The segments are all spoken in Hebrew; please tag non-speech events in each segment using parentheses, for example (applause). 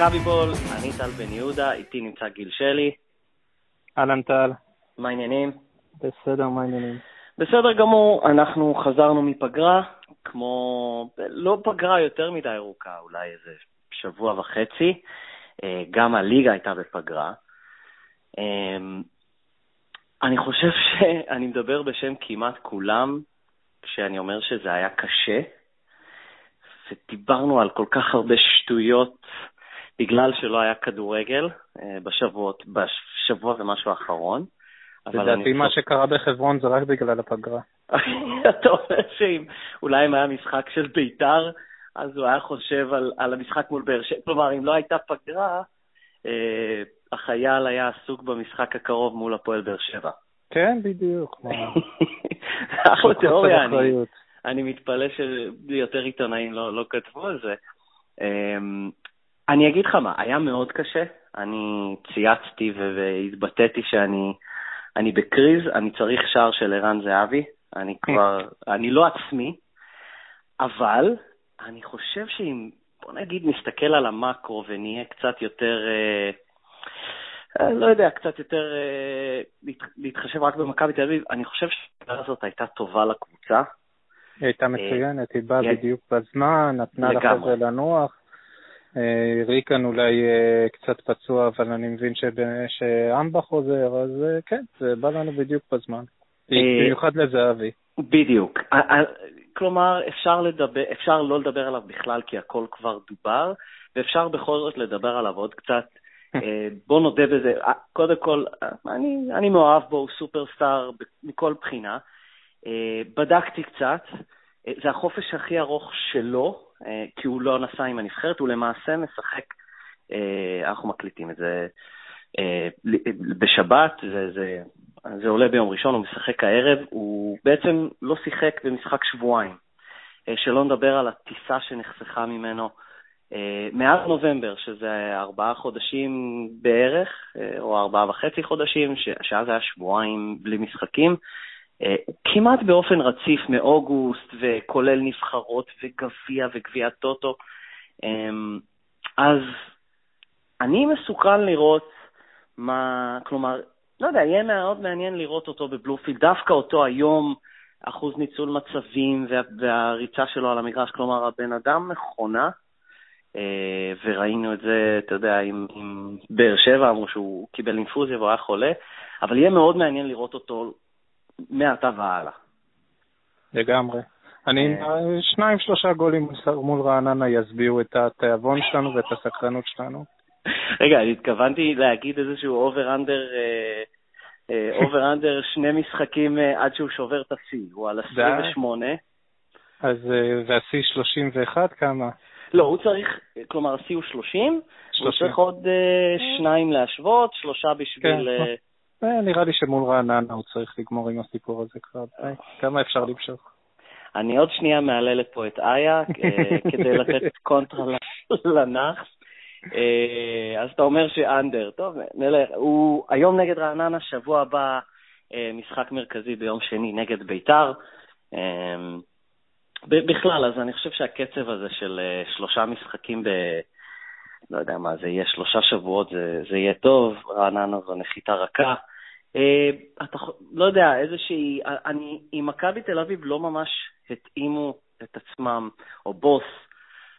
מכבי בול, אני טל בן יהודה, איתי נמצא גיל שלי. אהלן טל. מה העניינים? בסדר, מה העניינים? בסדר גמור, אנחנו חזרנו מפגרה, כמו, לא פגרה יותר מדי ארוכה, אולי איזה שבוע וחצי. אה, גם הליגה הייתה בפגרה. אמ, אני חושב שאני (laughs) מדבר בשם כמעט כולם כשאני אומר שזה היה קשה, ודיברנו על כל כך הרבה שטויות בגלל שלא היה כדורגל אה, בשבועות, בשבוע ומשהו האחרון. לדעתי מה שקרה בחברון זה רק בגלל הפגרה. (laughs) אתה אומר שאם אולי אם היה משחק של בית"ר, אז הוא היה חושב על, על המשחק מול באר שבע. כלומר, אם לא הייתה פגרה, אה, החייל היה עסוק במשחק הקרוב מול הפועל באר שבע. כן, בדיוק. (laughs) אחלה תיאוריה, אני, אני מתפלא שיותר עיתונאים לא, לא כתבו על זה. אמ, אני אגיד לך מה, היה מאוד קשה. אני צייצתי והתבטאתי שאני אני בקריז, אני צריך שער של ערן זהבי. אני כבר, אני לא עצמי, אבל אני חושב שאם, בוא נגיד, נסתכל על המקרו ונהיה קצת יותר... אה, אה, לא יודע, קצת יותר אה, להתחשב רק במכבי תל אביב. אני חושב שהשאלה הזאת הייתה טובה לקבוצה. היא הייתה מצוינת, היא באה בדיוק בזמן, נתנה לחבר'ה לנוח. ריקן אולי קצת פצוע, אבל אני מבין שאמבה חוזר, אז כן, זה בא לנו בדיוק בזמן. במיוחד לזהבי. בדיוק. כלומר, אפשר, לדבר, אפשר לא לדבר עליו בכלל, כי הכל כבר דובר, ואפשר בכל זאת לדבר עליו עוד קצת. (laughs) אה, בוא נודה בזה. אה, קודם כל, אני, אני מאוהב בו, הוא סופרסטאר מכל בחינה. אה, בדקתי קצת, זה החופש הכי ארוך שלו, כי הוא לא נסע עם הנבחרת, הוא למעשה משחק, אנחנו מקליטים את זה בשבת, זה, זה, זה עולה ביום ראשון, הוא משחק הערב, הוא בעצם לא שיחק במשחק שבועיים. שלא נדבר על הטיסה שנחסכה ממנו. אה, מאז נובמבר, שזה ארבעה חודשים בערך, אה, או ארבעה וחצי חודשים, שאז היה שבועיים בלי משחקים, אה, כמעט באופן רציף מאוגוסט, וכולל נבחרות וגביע וגביע טוטו. אז אני מסוכן לראות מה, כלומר, לא יודע, יהיה מאוד מעניין לראות אותו בבלומפילד, דווקא אותו היום, אחוז ניצול מצבים וה, והריצה שלו על המגרש, כלומר, הבן אדם מכונה, אה, וראינו את זה, אתה יודע, עם, עם באר שבע, אמרו שהוא קיבל אינפוזיה והוא היה חולה, אבל יהיה מאוד מעניין לראות אותו מעתה והלאה. לגמרי. אני, אה. שניים, שלושה גולים מול רעננה ישביעו את התיאבון שלנו ואת הסקרנות שלנו. רגע, אני התכוונתי להגיד איזשהו over-under, over-under שני משחקים אה, עד שהוא שובר את השיא, הוא על 28. אז, והשיא 31 כמה? לא, הוא צריך, כלומר, השיא הוא 30, הוא צריך עוד אה, שניים להשוות, שלושה בשביל... כן, אה, אה, נראה לי שמול רעננה הוא צריך לגמור עם הסיפור הזה כבר. כמה אפשר למשוך? אני עוד שנייה מהללת פה את איה (laughs) כדי לתת קונטרה לנאחס. אז אתה אומר שאנדר, טוב, נלך. הוא היום נגד רעננה, שבוע הבא משחק מרכזי ביום שני נגד ביתר. בכלל, אז אני חושב שהקצב הזה של שלושה משחקים ב... לא יודע מה, זה יהיה שלושה שבועות, זה, זה יהיה טוב, רעננה זו נחיתה רכה. Uh, אתה לא יודע, איזושהי... אני, עם מכבי תל אביב לא ממש התאימו את עצמם, או בוס,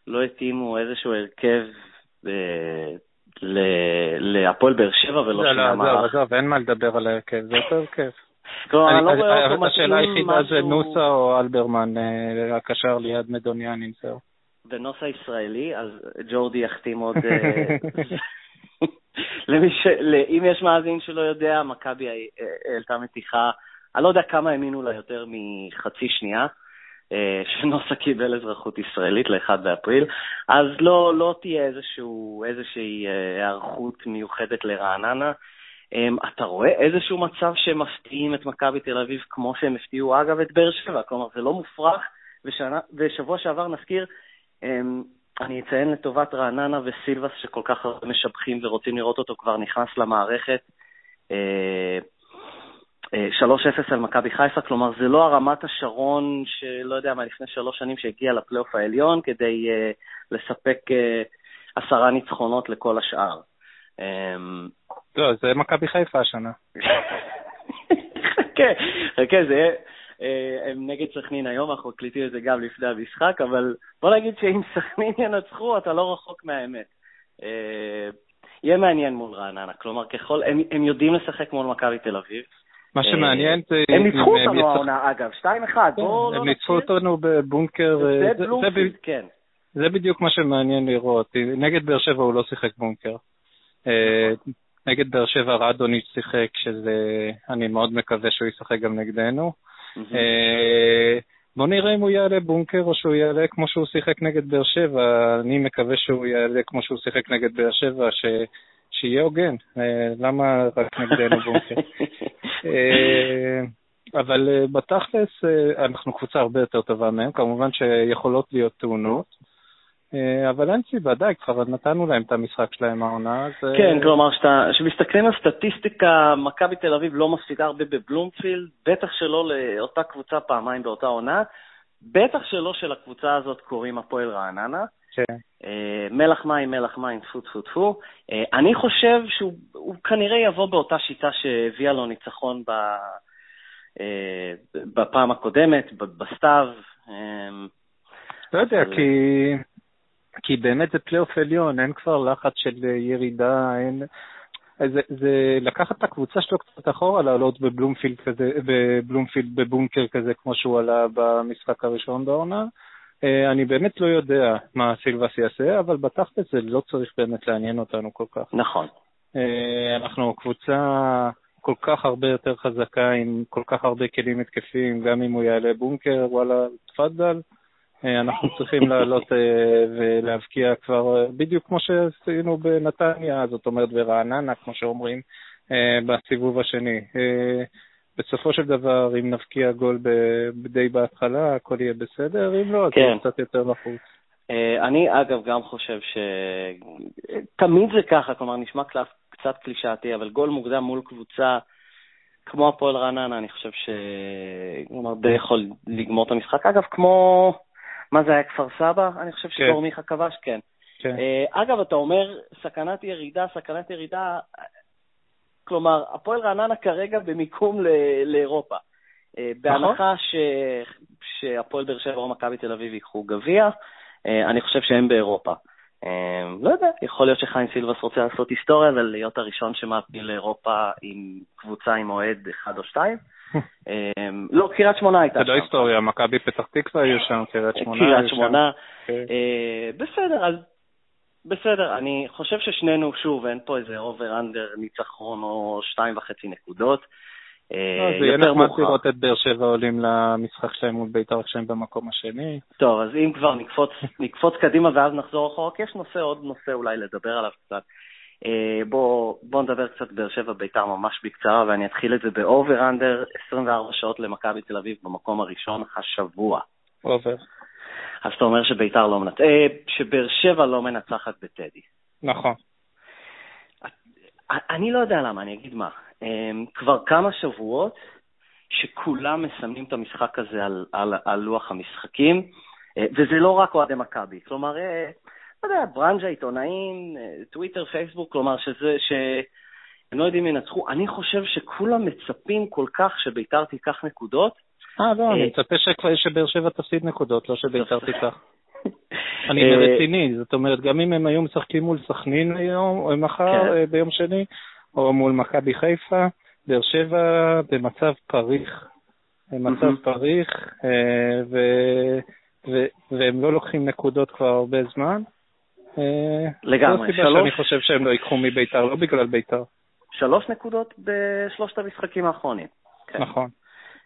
לא התאימו איזשהו הרכב uh, להפועל באר שבע ולא שינה מערך. לא, עזוב, עזוב, אין מה לדבר על ההרכב, זה אותו הרכב. כלומר, אני לא רואה אותו מתאים משהו... השאלה היחידה זה נוסה או אלברמן, אה, הקשר ליד מדוניאן, אם זהו. ונוסה ישראלי, אז ג'ורדי יחתים עוד... (laughs) אה, למי ש... אם יש מאזין שלא יודע, מכבי אה, העלתה מתיחה, אני לא יודע כמה האמינו לה יותר מחצי שנייה, שנוסה קיבל אזרחות ישראלית ל-1 באפריל, אז לא, לא תהיה איזשהו, איזושהי היערכות מיוחדת לרעננה. Um, אתה רואה איזשהו מצב שהם מפתיעים את מכבי תל אביב כמו שהם הפתיעו, אגב, את באר שבע. כלומר, זה לא מופרך, ושנה, ושבוע שעבר נזכיר, um, אני אציין לטובת רעננה וסילבס, שכל כך הרבה משבחים ורוצים לראות אותו, כבר נכנס למערכת. Uh, uh, 3-0 על מכבי חיפה, כלומר זה לא הרמת השרון שלא יודע מה, לפני שלוש שנים שהגיע לפלייאוף העליון כדי uh, לספק uh, עשרה ניצחונות לכל השאר. לא, זה מכבי חיפה השנה. חכה, (laughs) חכה, זה... אה, הם נגד סכנין היום, אנחנו מקליטים את זה גם לפני המשחק, אבל בוא נגיד שאם (laughs) סכנין ינצחו, אתה לא רחוק מהאמת. אה, יהיה מעניין מול רעננה, כלומר, ככל, הם, הם יודעים לשחק מול מכבי תל אביב. מה שמעניין זה... הם ניצחו אותנו העונה, אגב, 2-1, בואו לא הם ניצחו אותנו בבונקר... זה בלומפילד, כן. זה בדיוק מה שמעניין לראות. נגד באר שבע הוא לא שיחק בונקר. נכון. נגד באר שבע רדוניץ' שיחק, שזה... אני מאוד מקווה שהוא ישחק גם נגדנו. אה, בוא נראה אם הוא יעלה בונקר או שהוא יעלה כמו שהוא שיחק נגד באר שבע. אני מקווה שהוא יעלה כמו שהוא שיחק נגד באר שבע, ש... שיהיה הוגן. אה, למה רק נגדנו בונקר? (laughs) אה, אבל בתכלס אנחנו קבוצה הרבה יותר טובה מהם, כמובן שיכולות להיות תאונות. אה, אבל אין סיבה, די, כבר נתנו להם את המשחק שלהם העונה, אז... אה, כן, כלומר, כשמסתכלים על סטטיסטיקה, מכבי תל אביב לא מפסידה הרבה בבלומפילד, בטח שלא לאותה קבוצה פעמיים באותה עונה, בטח שלא שלקבוצה הזאת קוראים הפועל רעננה. כן. אה, מלח מים, מלח מים, טפו טפו טפו. אני חושב שהוא כנראה יבוא באותה שיטה שהביאה לו ניצחון ב... בפעם הקודמת, בסתיו. לא יודע, כי כי באמת זה פלייאוף עליון, אין כבר לחץ של ירידה, אין... זה, זה לקחת את הקבוצה שלו קצת אחורה, לעלות בבלומפילד כזה, בבלומפילד בבונקר כזה, כמו שהוא עלה במשחק הראשון בעונה. אה, אני באמת לא יודע מה סילבס יעשה, אבל בתכל'ס זה לא צריך באמת לעניין אותנו כל כך. נכון. אה, אנחנו קבוצה כל כך הרבה יותר חזקה, עם כל כך הרבה כלים התקפיים, גם אם הוא יעלה בונקר, וואלה, תפאדל. אה, אנחנו צריכים לעלות אה, ולהבקיע כבר, אה, בדיוק כמו שעשינו בנתניה, זאת אומרת ברעננה, כמו שאומרים, בסיבוב השני. בסופו של דבר, אם נבקיע גול די בהתחלה, הכל יהיה בסדר, אם לא, אז כן. קצת יותר לחוץ. אני, אגב, גם חושב שתמיד זה ככה, כלומר, נשמע קצת קלישאתי, אבל גול מוקדם מול קבוצה כמו הפועל רעננה, אני חושב שהוא די יכול לגמור את המשחק. אגב, כמו... מה זה היה, כפר סבא? אני חושב שדור כן. מיכה כבש, כן. כן. Uh, אגב, אתה אומר סכנת ירידה, סכנת ירידה, כלומר, הפועל רעננה כרגע במיקום ל- לאירופה. Uh, בהנחה ש... שהפועל באר שבע או מכבי תל אביב ייקחו גביע, uh, אני חושב שהם באירופה. Uh, לא יודע, יכול להיות שחיים סילבס רוצה לעשות היסטוריה ולהיות הראשון שמעפיל לאירופה עם קבוצה עם אוהד אחד או שתיים. אמ, לא, קריית שמונה הייתה שם. זה לא היסטוריה, מכבי פתח תקווה היו שם, קריית שמונה קריית שמונה. כן. אה, בסדר, אז בסדר, אני חושב ששנינו, שוב, אין פה איזה over-under ניצחון או שתיים וחצי נקודות. אה, לא, זה יהיה נחמד לראות את באר שבע עולים למשחק שלהם מול בית"ר כשהם במקום השני. טוב, אז אם כבר נקפוץ קדימה ואז נחזור אחורה, כי יש נושא, עוד נושא אולי לדבר עליו קצת. אה, בואו בוא נדבר קצת באר שבע ביתר ממש בקצרה, ואני אתחיל את זה ב over under 24 שעות למכבי תל אביב במקום הראשון השבוע. over. אז אתה אומר שביתר לא מנצחת, אה, שבאר שבע לא מנצחת בטדי. נכון. אני לא יודע למה, אני אגיד מה. אה, כבר כמה שבועות שכולם מסמנים את המשחק הזה על, על, על לוח המשחקים, וזה לא רק אוהדי מכבי. כלומר, לא יודע, ברנז'ה, עיתונאים, אה, טוויטר, פייסבוק, כלומר שזה, שהם לא יודעים ינצחו. אני חושב שכולם מצפים כל כך שביתר תיקח נקודות. אה, לא, אני אה, מצפה שבאר שבע תפסיד נקודות, לא שביתר תיקח. (laughs) אני אה, רציני, זאת אומרת, גם אם הם היו משחקים מול סכנין היום, או מחר, כן. ביום שני, או מול מכבי חיפה, באר שבע במצב פריך, במצב פריך, והם לא לוקחים נקודות כבר הרבה זמן. אה, לגמרי. זו סיבה שאני חושב שהם לא ייקחו מביתר, לא בגלל ביתר. שלוש נקודות בשלושת המשחקים האחרונים. כן. נכון.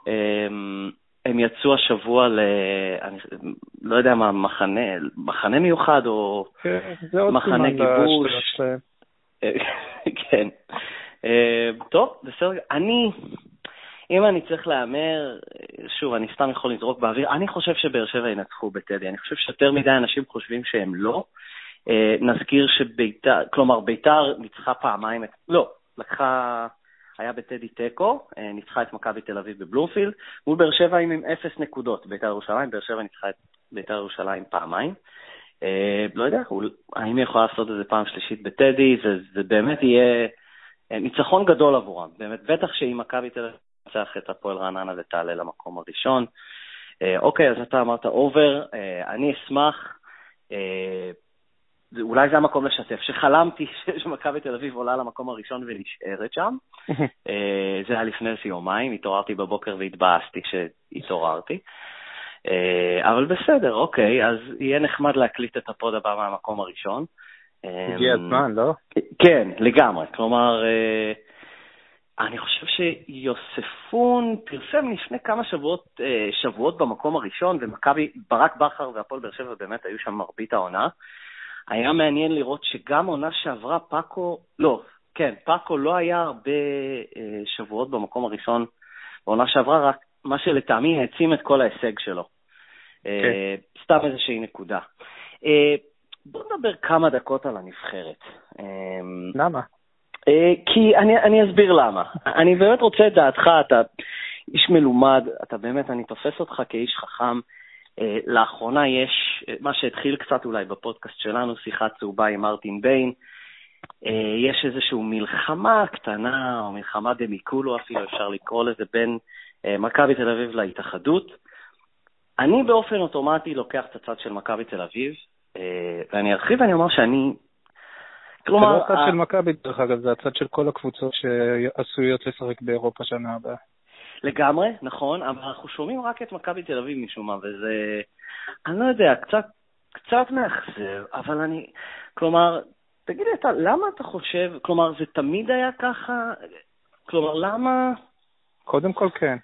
אמ, הם יצאו השבוע ל... אני לא יודע מה, מחנה, מחנה מיוחד או כן, מחנה גיבוש. (laughs) כן. אה, טוב, בסדר. אני, אם אני צריך להמר, שוב, אני סתם יכול לזרוק באוויר, אני חושב שבאר שבע ינצחו בטדי. אני חושב שיותר מדי אנשים חושבים שהם לא. אה, נזכיר שביתר, כלומר ביתר ניצחה פעמיים, לא, לקחה, היה בטדי תיקו, אה, ניצחה את מכבי תל אביב בבלומפילד, מול באר שבע עם אפס נקודות, ביתר ירושלים, באר שבע ניצחה את ביתר ירושלים פעמיים. לא יודע, האם היא יכולה לעשות את זה פעם שלישית בטדי, זה, זה באמת יהיה ניצחון גדול עבורם, באמת, בטח שאם מכבי תל אביב תנצח את הפועל רעננה ותעלה למקום הראשון. אוקיי, אז אתה אמרת over, אני אשמח. אולי זה המקום לשתף, שחלמתי (laughs) שמכבי תל אביב עולה למקום הראשון ונשארת שם. (laughs) אה, זה היה לפני איזה יומיים, התעוררתי בבוקר והתבאסתי כשהתעוררתי. אה, אבל בסדר, אוקיי, אז יהיה נחמד להקליט את ה pod הבא מהמקום הראשון. הגיע אה, הזמן, לא? כן, לגמרי. כלומר, אני חושב שיוספון פרסם לפני כמה שבועות, שבועות במקום הראשון, ומכבי, ברק בכר והפועל באר שבע באמת היו שם מרבית העונה. היה מעניין לראות שגם עונה שעברה פאקו, לא, כן, פאקו לא היה הרבה אה, שבועות במקום הראשון בעונה שעברה, רק מה שלטעמי העצים את כל ההישג שלו. אה, כן. סתם איזושהי נקודה. אה, בוא נדבר כמה דקות על הנבחרת. למה? כי אני, אני אסביר למה. אני באמת רוצה את דעתך, אתה איש מלומד, אתה באמת, אני תופס אותך כאיש חכם. אה, לאחרונה יש אה, מה שהתחיל קצת אולי בפודקאסט שלנו, שיחה צהובה עם מרטין ביין. אה, יש איזושהי מלחמה קטנה, או מלחמה דמיקולו אפילו, אפשר לקרוא לזה, בין מכבי תל אביב להתאחדות. אני באופן אוטומטי לוקח את הצד של מכבי תל אביב, ואני ארחיב ואני אומר שאני... כלומר... זה לא הצד של מכבי, דרך אגב, זה הצד של כל הקבוצות שעשויות לשחק באירופה שנה הבאה. לגמרי, נכון, אבל אנחנו שומעים רק את מכבי תל אביב משום מה, וזה, אני לא יודע, קצת, קצת מאכזב, אבל אני, כלומר, תגיד לי אתה, למה אתה חושב, כלומר, זה תמיד היה ככה? כלומר, למה... קודם כל כן.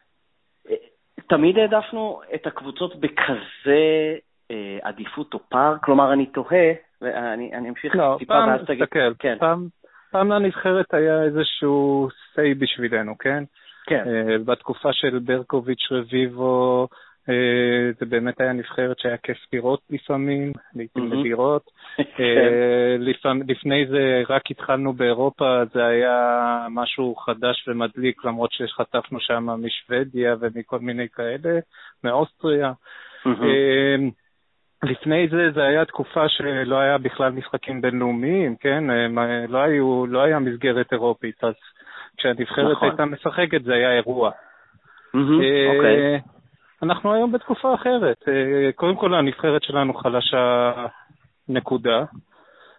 תמיד העדפנו את הקבוצות בכזה אה, עדיפות או פער? כלומר, אני תוהה, ואני אמשיך לא, טיפה פעם, ואז תגיד... תסתכל, כן. פעם, פעם לנבחרת היה איזשהו say בשבילנו, כן? כן. אה, בתקופה של ברקוביץ' רביבו, אה, זה באמת היה נבחרת שהיה כיף לראות לפעמים, לעיתים נדירות. (laughs) כן. אה, לפני זה רק התחלנו באירופה, זה היה משהו חדש ומדליק, למרות שחטפנו שם משוודיה ומכל מיני כאלה, מאוסטריה. לפני זה, זה היה תקופה שלא היה בכלל משחקים בינלאומיים, כן? לא, היו, לא היה מסגרת אירופית, אז כשהנבחרת נכון. הייתה משחקת זה היה אירוע. Mm-hmm, okay. אנחנו היום בתקופה אחרת. אה, קודם כל, הנבחרת שלנו חלשה נקודה.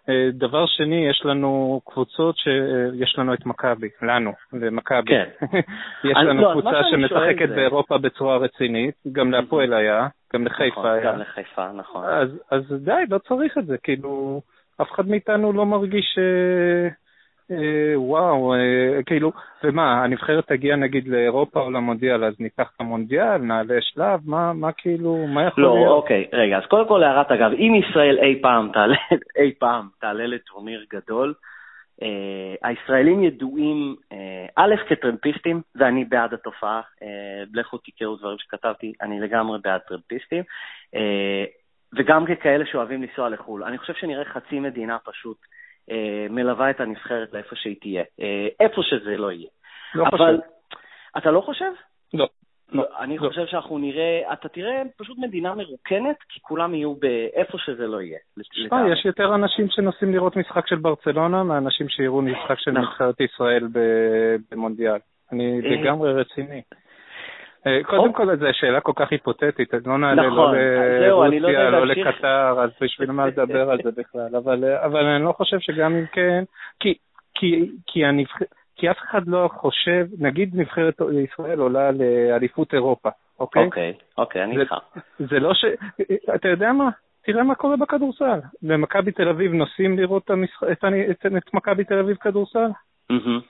אה, דבר שני, יש לנו קבוצות שיש לנו את מכבי, לנו, למכבי. כן. (laughs) יש לנו לא, קבוצה שמשחקת זה... באירופה בצורה רצינית, גם להפועל היה, גם לחיפה נכון, היה. גם לחיפה, נכון. אז, אז די, לא צריך את זה, כאילו, אף אחד מאיתנו לא מרגיש אה, וואו, אה, כאילו, ומה, הנבחרת תגיע נגיד לאירופה או למונדיאל, אז ניקח את המונדיאל, נעלה שלב, מה, מה כאילו, מה יכול לא, להיות? לא, אוקיי, רגע, אז קודם כל הערת אגב, אם ישראל אי פעם תעלה, אי פעם תעלה לטורניר גדול, אה, הישראלים ידועים, אה, א', כטרמפיסטים, ואני בעד התופעה, אה, לכו תקראו דברים שכתבתי, אני לגמרי בעד טרמפיסטים, אה, וגם ככאלה שאוהבים לנסוע לחו"ל. אני חושב שנראה חצי מדינה פשוט אה, מלווה את הנבחרת לאיפה שהיא תהיה, אה, איפה שזה לא יהיה. לא אבל חושב. אתה לא חושב? לא. לא, אני לא. חושב שאנחנו נראה, אתה תראה פשוט מדינה מרוקנת, כי כולם יהיו באיפה שזה לא יהיה. תשמע, יש יותר אנשים שנוסעים לראות משחק של ברצלונה מאנשים שיראו משחק של נכון. נבחרת ישראל במונדיאל. אני אה, לגמרי רציני. אה, קודם כל, זו שאלה כל כך היפותטית, אז לא נעלה לא נכון, לא לרוסיה, לא לקטר, אז בשביל מה לדבר על זה בכלל, אבל אני לא חושב שגם אם כן, כי אף אחד לא חושב, נגיד נבחרת ישראל עולה לאליפות אירופה, אוקיי? אוקיי, אוקיי, אני איתך. זה לא ש... אתה יודע מה? תראה מה קורה בכדורסל. במכבי תל אביב נוסעים לראות את מכבי תל אביב כדורסל?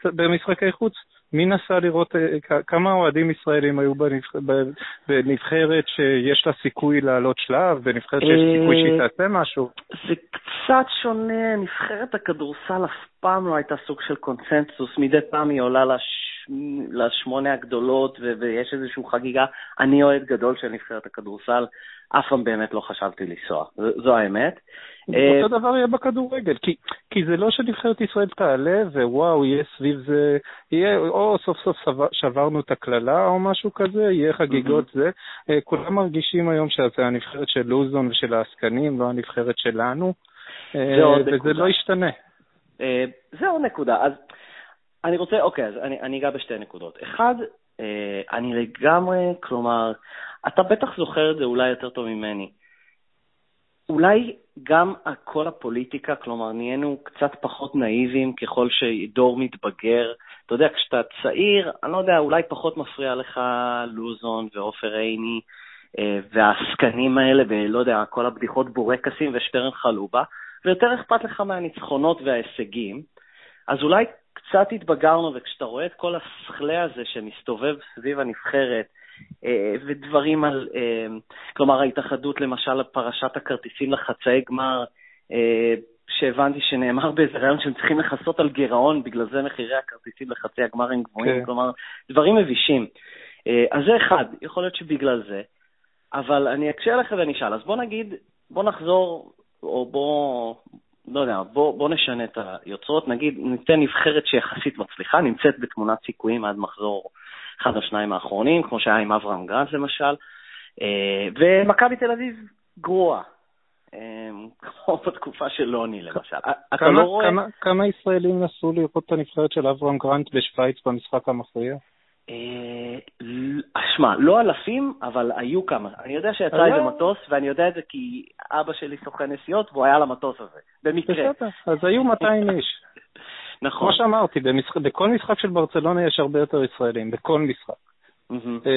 במשחקי חוץ. מי נסע לראות, אה, כמה אוהדים ישראלים היו בנבחרת שיש לה סיכוי לעלות שלב, בנבחרת שיש סיכוי שהיא אה, תעשה משהו? זה קצת שונה, נבחרת הכדורסל אף פעם לא הייתה סוג של קונצנזוס, מדי פעם היא עולה לה לשמונה הגדולות ויש איזושהי חגיגה. אני אוהד גדול של נבחרת הכדורסל, אף פעם באמת לא חשבתי לנסוע, זו האמת. אותו דבר יהיה בכדורגל, כי, כי זה לא שנבחרת ישראל תעלה ווואו, יהיה סביב זה, יהיה, או סוף סוף שברנו את הקללה או משהו כזה, יהיה חגיגות זה. אה, כולם מרגישים היום שזה הנבחרת של לוזון ושל העסקנים, לא הנבחרת שלנו, אה, וזה לא ישתנה. אה, זה עוד נקודה. אז אני רוצה, אוקיי, אז אני, אני אגע בשתי נקודות. אחד, אני לגמרי, כלומר, אתה בטח זוכר את זה אולי יותר טוב ממני. אולי גם כל הפוליטיקה, כלומר, נהיינו קצת פחות נאיבים ככל שדור מתבגר. אתה יודע, כשאתה צעיר, אני לא יודע, אולי פחות מפריע לך לוזון ועופר עיני אה, והעסקנים האלה, ולא יודע, כל הבדיחות בורקסים ושטרן חלובה, ויותר אכפת לך מהניצחונות וההישגים. אז אולי קצת התבגרנו, וכשאתה רואה את כל הסכלה הזה שמסתובב סביב הנבחרת, אה, ודברים על, אה, כלומר ההתאחדות למשל על פרשת הכרטיסים לחצאי גמר, אה, שהבנתי שנאמר באיזה רעיון שהם צריכים לכסות על גירעון, בגלל זה מחירי הכרטיסים לחצי הגמר הם גבוהים, כן. כלומר, דברים מבישים. אז זה אחד, יכול להיות שבגלל זה, אבל אני אקשה לך ואני אשאל, אז בוא נגיד, בוא נחזור, או בוא, לא יודע, בוא, בוא נשנה את היוצרות, נגיד, ניתן נבחרת שיחסית מצליחה, נמצאת בתמונת סיכויים עד מחזור אחד או שניים האחרונים, כמו שהיה עם אברהם גרנט למשל, אה, ומכבי תל אביב גרועה. אה, כמו בתקופה של לוני למשל. אתה לא רואה... כמה, כמה ישראלים נסו לראות את הנבחרת של אברהם גרנט בשוויץ במשחק המכריע? אה, שמע, לא אלפים, אבל היו כמה. אני יודע שיצא איזה מטוס, ואני יודע את זה כי אבא שלי סוכן נסיעות, והוא היה למטוס הזה, במקרה. בסדר, אז היו 200 איש. (laughs) נכון. כמו שאמרתי, במשחק, בכל משחק של ברצלונה יש הרבה יותר ישראלים, בכל משחק. Mm-hmm.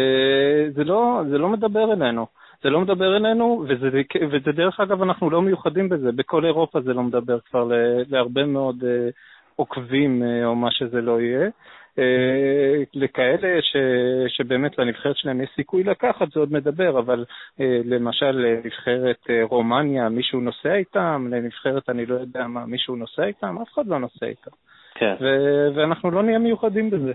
זה, לא, זה לא מדבר אלינו. זה לא מדבר אלינו, וזה, וזה דרך אגב, אנחנו לא מיוחדים בזה. בכל אירופה זה לא מדבר כבר להרבה מאוד אה, עוקבים, אה, או מה שזה לא יהיה. אה, לכאלה ש, שבאמת לנבחרת שלהם יש סיכוי לקחת, זה עוד מדבר, אבל אה, למשל לנבחרת אה, רומניה, מישהו נוסע איתם, לנבחרת אני לא יודע מה, מישהו נוסע איתם, אף אחד לא נוסע איתם. כן. ו- ואנחנו לא נהיה מיוחדים בזה.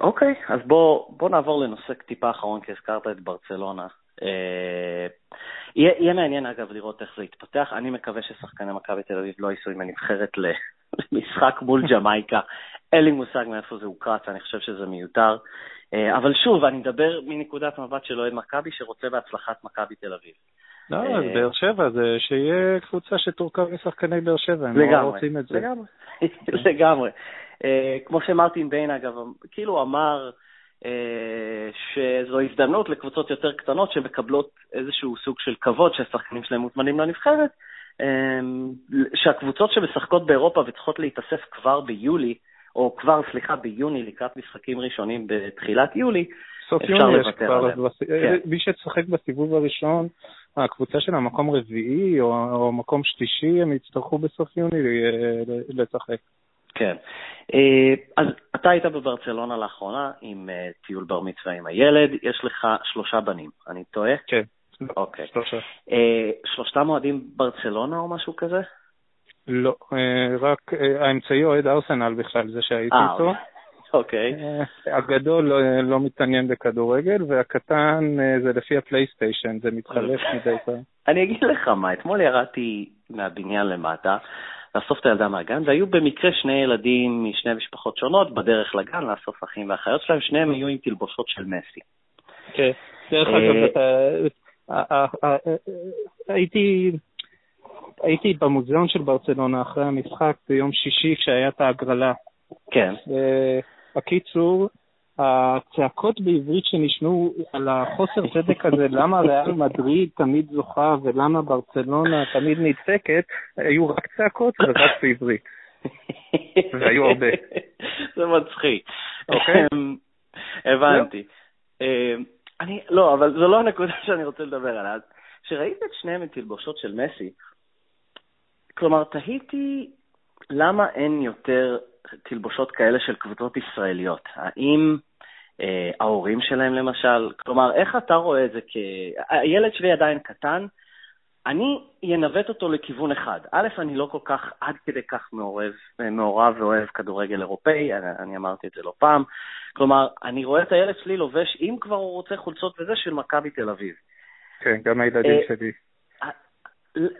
אוקיי, אז בוא, בוא נעבור לנושא טיפה אחרון, כי הזכרת את ברצלונה. יהיה, יהיה מעניין, אגב, לראות איך זה יתפתח. אני מקווה ששחקני מכבי תל אביב לא ייסעו עם הנבחרת (laughs) למשחק מול ג'מייקה. אין לי מושג מאיפה זה הוקרץ, אני חושב שזה מיותר. אה, אבל שוב, אני מדבר מנקודת מבט של אוהד מכבי שרוצה בהצלחת מכבי תל אביב. לא, אז אה, באר שבע, זה שיהיה קבוצה שתורכב משחקני באר שבע, הם לא רוצים את זה. לגמרי, (laughs) לגמרי. אה, כמו שמרטין ביין, אגב, כאילו אמר שזו הזדמנות לקבוצות יותר קטנות שמקבלות איזשהו סוג של כבוד שהשחקנים שלהם מוזמנים לנבחרת, שהקבוצות שמשחקות באירופה וצריכות להתאסף כבר ביולי, או כבר, סליחה, ביוני, לקראת משחקים ראשונים בתחילת יולי, סוף יוני יש כבר, בס... כן. מי שתשחק בסיבוב הראשון, הקבוצה של המקום רביעי או, או מקום שלישי, הם יצטרכו בסוף יוני לשחק. כן. אה, אז אתה היית בברצלונה לאחרונה עם אה, טיול בר מצווה עם הילד, יש לך שלושה בנים, אני טועה? כן. אוקיי. שלושה. אה, שלושתם אוהדים ברצלונה או משהו כזה? לא, אה, רק אה, האמצעי אוהד ארסנל בכלל, זה שהייתי אה, איתו. אוקיי. הגדול לא, לא מתעניין בכדורגל, והקטן זה לפי הפלייסטיישן, זה מתחלף (laughs) מדי פעם. אני אגיד לך מה, אתמול ירדתי מהבניין למטה, לאסוף את הילדה מהגן, והיו במקרה שני ילדים משני משפחות שונות בדרך לגן לאסוף אחים ואחיות שלהם, שניהם היו עם תלבושות של מסי. כן, דרך אגב, הייתי... הייתי במוזיאון של ברצלונה אחרי המשחק ביום שישי כשהיה את ההגרלה. כן. בקיצור, הצעקות בעברית שנשמעו על החוסר צדק הזה, למה ריאל מדריד תמיד זוכה ולמה ברצלונה תמיד נדפקת, היו רק צעקות ורק בעברית. (laughs) והיו הרבה. זה מצחיק. אוקיי. אמ, הבנתי. אמ, אני, לא, אבל זו לא הנקודה שאני רוצה לדבר עליה. כשראית את שניהם עם תלבושות של מסי, כלומר, תהיתי למה אין יותר תלבושות כאלה של קבוצות ישראליות. האם אה, ההורים שלהם למשל, כלומר, איך אתה רואה את זה כ... הילד שלי עדיין קטן, אני אנווט אותו לכיוון אחד. א', אני לא כל כך, עד כדי כך מעורב, מעורב ואוהב כדורגל אירופאי, אני, אני אמרתי את זה לא פעם. כלומר, אני רואה את הילד שלי לובש, אם כבר הוא רוצה חולצות וזה, של מכבי תל אביב. כן, גם הילדים אה, שלי.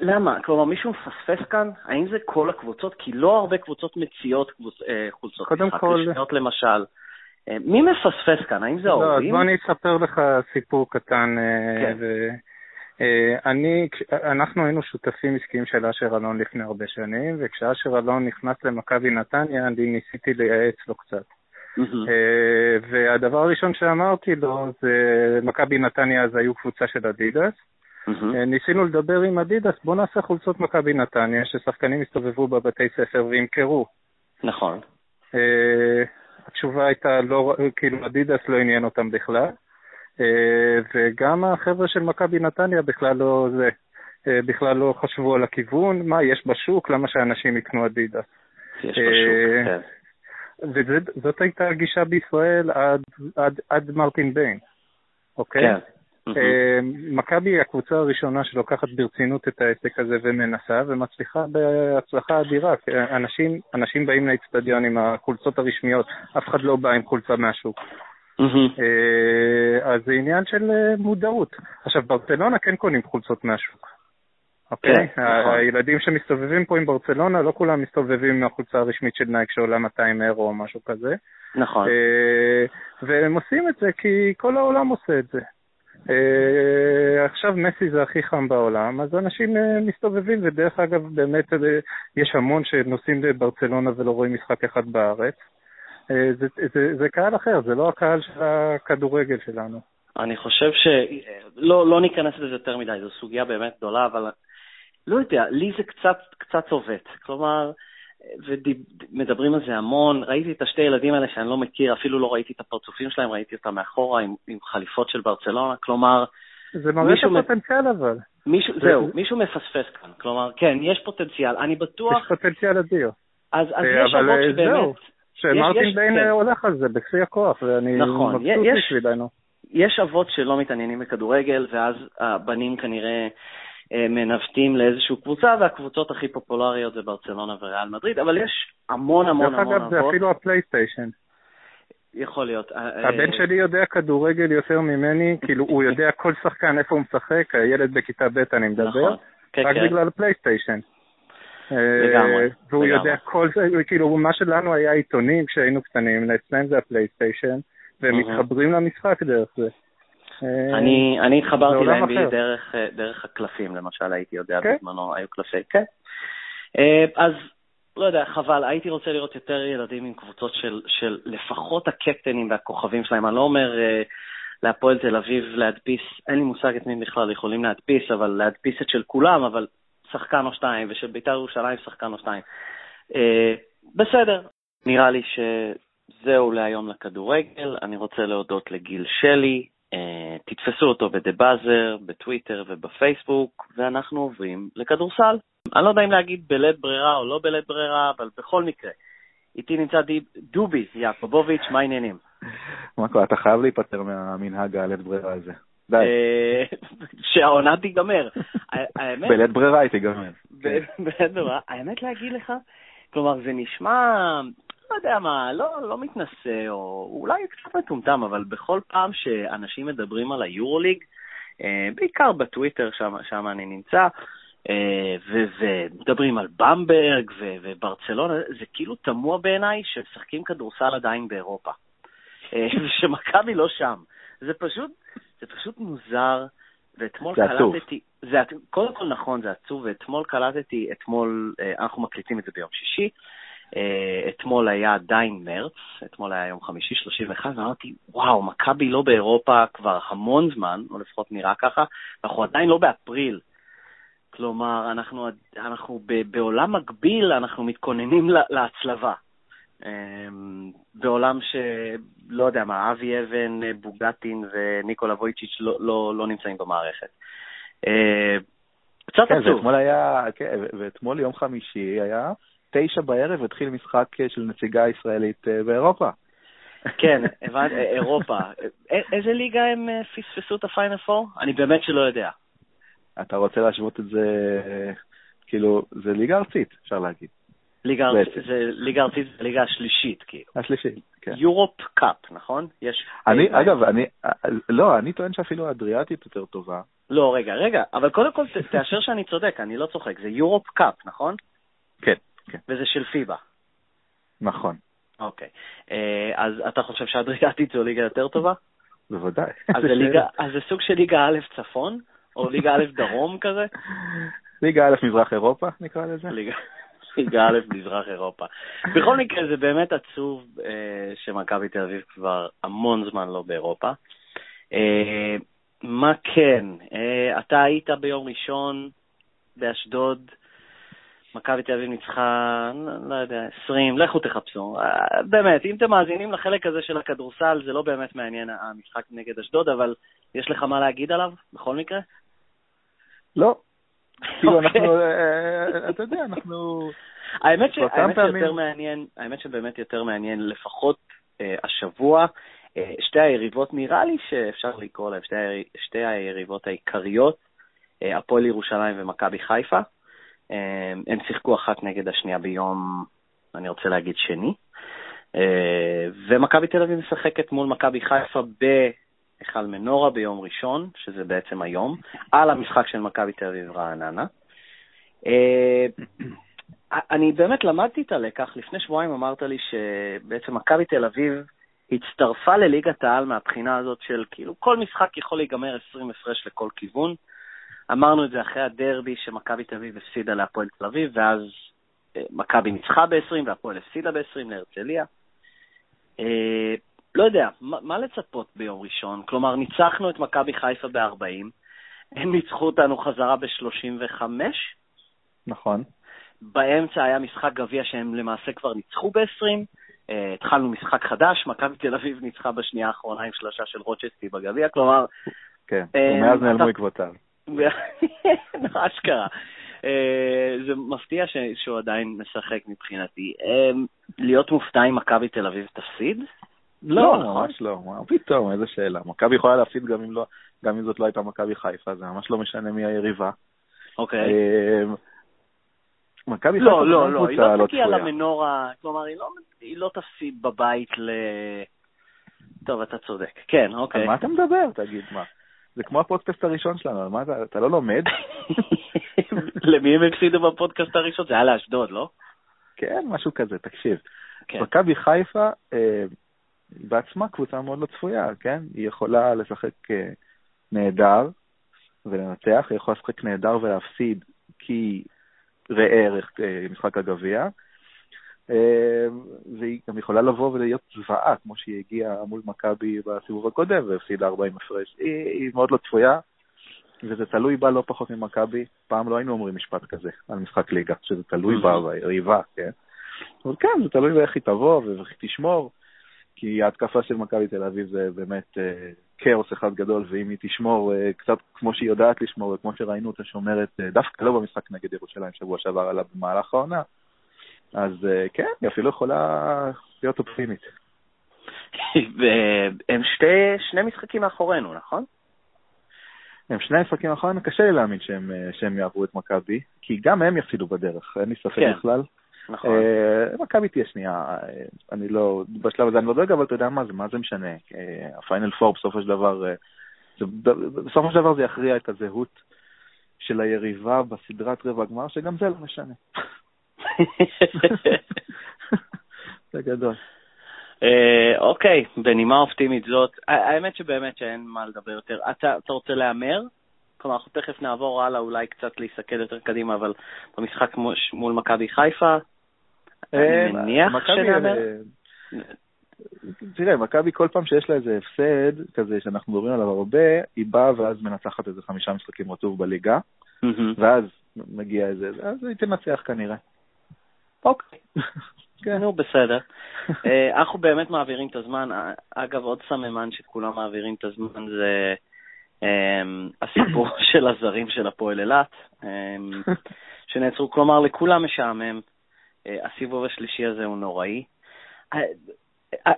למה? כלומר, מישהו מפספס כאן? האם זה כל הקבוצות? כי לא הרבה קבוצות מציעות קבוצ... אה, חולצות קודם משחק כל... רשמיות למשל. אה, מי מפספס כאן? האם זה ההורים? לא, אז בוא אני אספר לך סיפור קטן. כן. ו... אני, אנחנו היינו שותפים עסקיים של אשר אלון לפני הרבה שנים, וכשאשר אלון נכנס למכבי נתניה, אני ניסיתי לייעץ לו קצת. והדבר הראשון שאמרתי לו זה, מכבי נתניה אז היו קבוצה של אדידס, Mm-hmm. ניסינו לדבר עם אדידס, בוא נעשה חולצות מכבי נתניה, ששחקנים יסתובבו בבתי ספר וימכרו. נכון. Uh, התשובה הייתה, לא, כאילו אדידס לא עניין אותם בכלל, uh, וגם החבר'ה של מכבי נתניה בכלל לא זה, uh, בכלל לא חשבו על הכיוון, מה יש בשוק, למה שאנשים יקנו אדידס. יש בשוק, כן. וזאת הייתה הגישה בישראל עד, עד, עד מרטין ביין, אוקיי? כן. אה, מכבי היא הקבוצה הראשונה שלוקחת ברצינות את העסק הזה ומנסה, ומצליחה בהצלחה אדירה. אנשים, אנשים באים לאצטדיון עם החולצות הרשמיות, אף אחד לא בא עם חולצה מהשוק. אה, אז זה עניין של אה, מודעות. עכשיו, ברצלונה כן קונים חולצות מהשוק. אוקיי? כן, נכון. הילדים שמסתובבים פה עם ברצלונה, לא כולם מסתובבים עם החולצה הרשמית של נייק שעולה 200 אירו או משהו כזה. נכון. והם עושים את זה כי כל העולם עושה את זה. Uh, עכשיו מסי זה הכי חם בעולם, אז אנשים uh, מסתובבים, ודרך אגב, באמת uh, יש המון שנוסעים לברצלונה ולא רואים משחק אחד בארץ. Uh, זה, זה, זה קהל אחר, זה לא הקהל של הכדורגל שלנו. אני חושב שלא לא ניכנס לזה יותר מדי, זו סוגיה באמת גדולה, אבל לא יודע, לי זה קצת, קצת עובד. כלומר, ומדברים על זה המון. ראיתי את השתי ילדים האלה שאני לא מכיר, אפילו לא ראיתי את הפרצופים שלהם, ראיתי אותם מאחורה עם, עם חליפות של ברצלונה. כלומר, זה מראה את הפוטנציאל אבל. מישהו, זה... זהו, מישהו מפספס כאן. כלומר, כן, יש פוטנציאל. אני בטוח... יש פוטנציאל אדיר. אז, אז יש אבות אה, שבאמת... זהו, שמרטין ביין כן. הולך על זה בשיא הכוח, ואני נכון, מבסוט בשבילנו. יש אבות שלא מתעניינים בכדורגל, ואז הבנים כנראה אה, מנווטים לאיזושהי קבוצה, והקבוצות הכי פופולריות זה ברצלונה וריאל מדריד, אבל יש המון המון המון. דרך אגב, זה אפילו הפלייסטיישן. יכול להיות. אה, הבן שלי יודע כדורגל יותר ממני, כאילו הוא יודע כל שחקן איפה הוא משחק, הילד בכיתה ב' אני מדבר, נכון. כן, רק כן. בגלל הפלייסטיישן. לגמרי. אה, והוא יודע כל זה, כאילו מה שלנו היה עיתונים כשהיינו קטנים, אצלם זה הפלייסטיישן, והם מתחברים למשחק דרך זה. אה, אני, אני התחברתי ל-NBA דרך, אה, דרך הקלפים, למשל, הייתי יודע כן? בזמנו, היו קלפי, כן. אה, אז לא יודע, חבל, הייתי רוצה לראות יותר ילדים עם קבוצות של, של לפחות הקפטנים והכוכבים שלהם. אני לא אומר uh, להפועל תל אביב להדפיס, אין לי מושג את מי בכלל יכולים להדפיס, אבל להדפיס את של כולם, אבל שחקן או שתיים, ושל בית"ר ירושלים שחקן או שתיים. Uh, בסדר, נראה לי שזהו להיום לכדורגל. אני רוצה להודות לגיל שלי, אה, תתפסו אותו בדה באזר, בטוויטר ובפייסבוק, ואנחנו עוברים לכדורסל. אני לא יודע אם להגיד בלית ברירה או לא בלית ברירה, אבל בכל מקרה. איתי נמצא דובי יעקובוביץ', מה העניינים? (laughs) מה קורה, אתה חייב להיפטר מהמנהג הלית ברירה הזה. די. אה, (laughs) שהעונה תיגמר. בלית ברירה היא תיגמר. (laughs) בלית ברירה. האמת להגיד לך, כלומר, זה נשמע לא יודע מה, לא, לא מתנשא, או אולי קצת מטומטם, אבל בכל פעם שאנשים מדברים על היורוליג, אה, בעיקר בטוויטר, שם, אני נמצא, אה, ומדברים על במברג וברצלונה, זה כאילו תמוה בעיניי שמשחקים כדורסל עדיין באירופה. אה, (laughs) ושמכבי לא שם. זה פשוט, זה פשוט מוזר, ואתמול קלטתי... זה עצוב. קודם כל נכון, זה עצוב, ואתמול קלטתי, אתמול, אנחנו מקליטים את זה ביום שישי, אתמול היה עדיין מרץ, אתמול היה יום חמישי 31, ואמרתי, וואו, מכבי לא באירופה כבר המון זמן, או לפחות נראה ככה, אנחנו עדיין לא באפריל. כלומר, אנחנו, אנחנו ב, בעולם מקביל, אנחנו מתכוננים להצלבה. Um, בעולם שלא יודע מה, אבי אבן, בוגטין וניקולה וויצ'יץ' לא, לא, לא נמצאים במערכת. Uh, קצת כן, עצוב. ואתמול היה, כן, ואתמול יום חמישי היה תשע בערב התחיל משחק אה, של נציגה ישראלית אה, באירופה. כן, (laughs) הבנתי, אה, אירופה. איזה ליגה הם פספסו את הפיינל פור? אני באמת שלא יודע. אתה רוצה להשוות את זה, כאילו, זה ליגה ארצית, אפשר להגיד. ליגה ארצית, זה ליגה ארצית, זה ליגה השלישית, כאילו. השלישית, כן. Europe Cup, נכון? יש... אני, אגב, אני, לא, אני טוען שאפילו האדריאטית יותר טובה. לא, רגע, רגע, אבל קודם כל תאשר שאני צודק, אני לא צוחק, זה Europe Cup, נכון? כן, כן. וזה של פיבה. נכון. אוקיי. אה, אז אתה חושב שהאדריאטית זו ליגה יותר טובה? בוודאי. אז זה, ליגה, אז זה סוג של ליגה א' צפון, או ליגה א' דרום כזה? (laughs) ליגה א' מזרח אירופה, נקרא לזה. ליגה, ליגה א' מזרח אירופה. בכל מקרה, זה באמת עצוב אה, שמכבי תל אביב כבר המון זמן לא באירופה. אה, מה כן? אה, אתה היית ביום ראשון באשדוד, מכבי תל אביב ניצחה, לא, לא יודע, 20, לכו תחפשו. אה, באמת, אם אתם מאזינים לחלק הזה של הכדורסל, זה לא באמת מעניין המשחק נגד אשדוד, אבל יש לך מה להגיד עליו, בכל מקרה? לא. (laughs) כאילו, אנחנו, אוקיי. אה, אה, אתה יודע, אנחנו... (laughs) האמת, שיותר מעניין, האמת שבאמת יותר מעניין, לפחות השבוע, שתי היריבות, נראה לי שאפשר לקרוא להן שתי היריבות העיקריות, הפועל ירושלים ומכבי חיפה. אמ, הם שיחקו אחת נגד השנייה ביום, אני רוצה להגיד שני, אה, ומכבי תל אביב משחקת מול מכבי חיפה בהיכל מנורה ביום ראשון, שזה בעצם היום, על המשחק של מכבי תל אביב רעננה. אה, אני באמת למדתי את הלקח, לפני שבועיים אמרת לי שבעצם מכבי תל אביב הצטרפה לליגת העל מהבחינה הזאת של כאילו כל משחק יכול להיגמר 20 הפרש לכל כיוון. אמרנו את זה אחרי הדרבי שמכבי תל אביב הפסידה להפועל תל אביב, ואז אה, מכבי ניצחה ב-20 והפועל הפסידה ב-20 להרצליה. אה, לא יודע, מה, מה לצפות ביום ראשון? כלומר, ניצחנו את מכבי חיפה ב-40, הם ניצחו אותנו חזרה ב-35. נכון. באמצע היה משחק גביע שהם למעשה כבר ניצחו ב-20. Uh, התחלנו משחק חדש, מכבי תל אביב ניצחה בשנייה האחרונה עם שלושה של רוצ'סטי בגביע, כלומר... כן, uh, ומאז נעלמו עקבותיו. (laughs) אשכרה. אה, זה מפתיע שהוא עדיין משחק מבחינתי. אה, להיות מופתע אם מכבי תל אביב תפסיד? לא, לא נכון. ממש לא. מה פתאום, איזה שאלה. מכבי יכולה להפסיד גם אם, לא, גם אם זאת לא הייתה מכבי חיפה, זה ממש לא משנה מי היריבה. אוקיי. אה, מכבי לא, חיפה לא, לא, היא לא תגיע למנורה, כלומר, היא לא, היא לא תפסיד בבית ל... טוב, אתה צודק. כן, אוקיי. על מה אתה מדבר? תגיד, מה? זה כמו הפודקאסט הראשון שלנו, מה אתה, אתה לא לומד? (laughs) למי הם הפסידו בפודקאסט הראשון? זה היה לאשדוד, לא? כן, משהו כזה, תקשיב. כן. מכבי חיפה אה, בעצמה קבוצה מאוד לא צפויה, כן? היא יכולה לשחק אה, נהדר ולנצח, היא יכולה לשחק נהדר ולהפסיד כי ראה ערך אה, משחק הגביע, והיא גם יכולה לבוא ולהיות זוועה, כמו שהיא הגיעה מול מכבי בסיבוב הקודם והפסידה 40 הפרש. היא, היא מאוד לא צפויה, וזה תלוי בה לא פחות ממכבי. פעם לא היינו אומרים משפט כזה על משחק ליגה, שזה תלוי בה, ביריבה, כן? אבל כן, זה תלוי באיך היא תבוא ואיך היא תשמור, כי ההתקפה של מכבי תל אביב זה באמת אה, כאוס אחד גדול, ואם היא תשמור אה, קצת כמו שהיא יודעת לשמור, וכמו שראינו אותה שומרת, אה, דווקא לא במשחק נגד ירושלים שבוע שעבר עליו במהלך העונה, אז אה, כן, היא אפילו יכולה להיות אופטימית. (laughs) והם שתי, שני משחקים מאחורינו, נכון? הם שני משחקים מאחורינו, קשה לי להאמין שהם, אה, שהם יעברו את מכבי, כי גם הם יפסידו בדרך, אין לי ספק כן. בכלל. נכון. Uh, מכבי תהיה שנייה, אני לא, בשלב הזה אני לא דואג, אבל אתה יודע מה זה, מה זה משנה? הפיינל פור בסופו של דבר, בסופו של דבר זה יכריע את הזהות של היריבה בסדרת רבע גמר, שגם זה לא משנה. (laughs) זה גדול. אה, אוקיי, בנימה אופטימית זאת, האמת שבאמת שאין מה לדבר יותר. אתה, אתה רוצה להמר? כלומר, אנחנו תכף נעבור הלאה, אולי קצת להסתכל יותר קדימה, אבל במשחק מול מכבי חיפה, אני אה, מניח שנאמר? אה, תראה, מכבי כל פעם שיש לה איזה הפסד, כזה שאנחנו מדברים עליו הרבה, היא באה ואז מנצחת איזה חמישה משחקים רטוב בליגה, ואז מגיע איזה, אז היא תנצח כנראה. אוקיי. כן, נו, בסדר. (laughs) אה, אנחנו באמת מעבירים את הזמן. אגב, עוד סממן שכולם מעבירים את הזמן זה אמ, הסיפור (coughs) של הזרים של הפועל אילת, אמ, (laughs) שנעצרו. כלומר, לכולם משעמם. אה, הסיבוב השלישי הזה הוא נוראי. אה,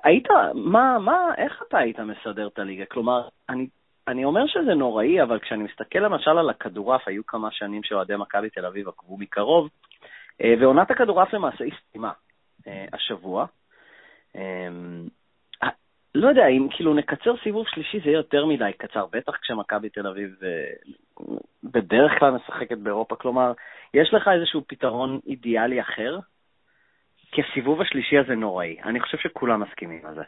היית, מה, מה, איך אתה היית מסדר את הליגה? כלומר, אני אני אומר שזה נוראי, אבל כשאני מסתכל למשל על הכדורעף, היו כמה שנים שאוהדי מכבי תל אביב עקבו מקרוב, אה, ועונת הכדורעף למעשה הסתימה אה, השבוע. לא יודע, אם כאילו נקצר סיבוב שלישי זה יהיה יותר מדי קצר, בטח כשמכבי תל אביב בדרך כלל משחקת באירופה. כלומר, יש לך איזשהו פתרון אידיאלי אחר? כי הסיבוב השלישי הזה נוראי. אני חושב שכולם מסכימים על זה.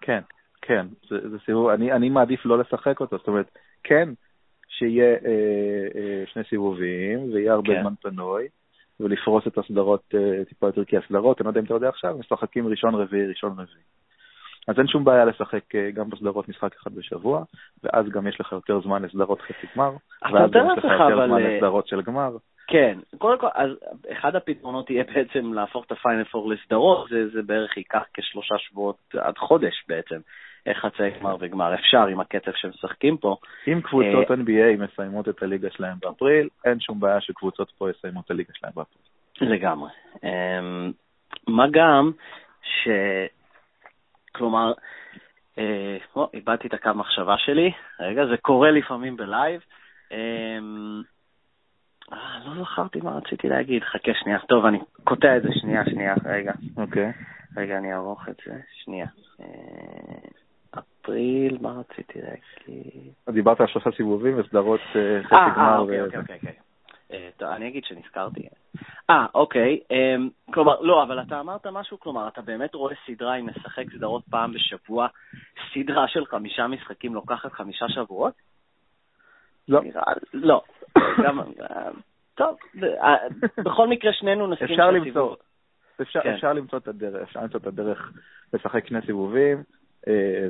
כן, כן, זה, זה סיבוב, אני, אני מעדיף לא לשחק אותו, זאת אומרת, כן, שיהיה אה, אה, שני סיבובים, ויהיה הרבה כן. זמן פנוי, ולפרוס את הסדרות אה, טיפה יותר, כי הסדרות, אני לא יודע אם אתה יודע עכשיו, משחקים ראשון רביעי, ראשון רביעי. אז אין שום בעיה לשחק אה, גם בסדרות משחק אחד בשבוע, ואז גם יש לך יותר זמן לסדרות חצי גמר, ואז גם יש לך יותר זמן אה, לסדרות של גמר. כן, קודם כל, אז אחד הפתרונות יהיה בעצם להפוך את הפיינל פור לסדרות, זה, זה בערך ייקח כשלושה שבועות עד חודש בעצם. חצי גמר וגמר אפשר עם הקצב שמשחקים פה. אם קבוצות אה, NBA מסיימות את הליגה שלהם באפריל, אין שום בעיה שקבוצות פה יסיימו את הליגה שלהם באפריל. לגמרי. Um, מה גם ש... כלומר, אה, או, איבדתי את הקו מחשבה שלי, רגע, זה קורה לפעמים בלייב. אה, אה, לא זכרתי מה רציתי להגיד, חכה שנייה, טוב, אני קוטע את זה, שנייה, שנייה, רגע. אוקיי. רגע, אני אערוך את זה, שנייה. אפריל, מה רציתי להגיד? דיברת על שלושה סיבובים וסדרות חצי גמר. אני אגיד שנזכרתי. אה, אוקיי. אמ, כלומר, לא, אבל אתה אמרת משהו, כלומר, אתה באמת רואה סדרה עם משחק סדרות פעם בשבוע, סדרה של חמישה משחקים לוקחת חמישה שבועות? לא. לא. אה, טוב, אה, בכל מקרה שנינו נסכים אפשר למצוא. אפשר, כן. אפשר למצוא את הדרך, אפשר למצוא את הדרך לשחק שני סיבובים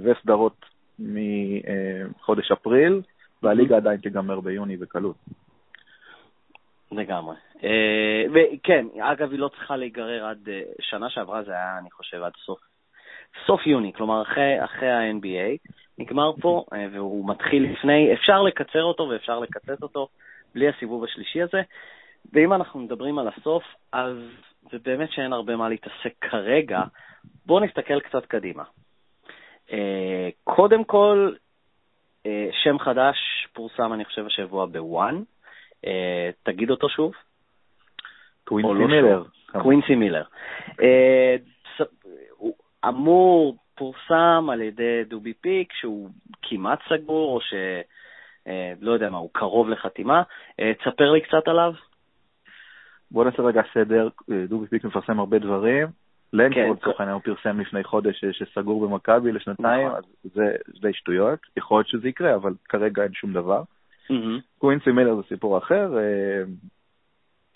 וסדרות מחודש אפריל, והליגה עדיין תיגמר ביוני בקלות. לגמרי. אה, וכן, אגב, היא לא צריכה להיגרר עד, אה, שנה שעברה זה היה, אני חושב, עד סוף, סוף יוני, כלומר אחרי, אחרי ה-NBA, נגמר פה, אה, והוא מתחיל לפני, אפשר לקצר אותו ואפשר לקצץ אותו בלי הסיבוב השלישי הזה. ואם אנחנו מדברים על הסוף, אז זה באמת שאין הרבה מה להתעסק כרגע. בואו נסתכל קצת קדימה. קודם כל, שם חדש פורסם, אני חושב, השבוע ב ONE. אה, תגיד אותו שוב. קווינסי לא מילר. קווינסי מילר. אה, אמור, פורסם על ידי דובי פיק, שהוא כמעט סגור, או ש... אה, לא יודע מה, הוא קרוב לחתימה. תספר לי קצת עליו. בוא נעשה רגע סדר, דובי פיק מפרסם הרבה דברים. לנגפורד, לצורך העניין, הוא פרסם לפני חודש שסגור במכבי לשנתיים, נכון. אז זה די שטויות. יכול להיות שזה יקרה, אבל כרגע אין שום דבר. קווינסי מילר זה סיפור אחר.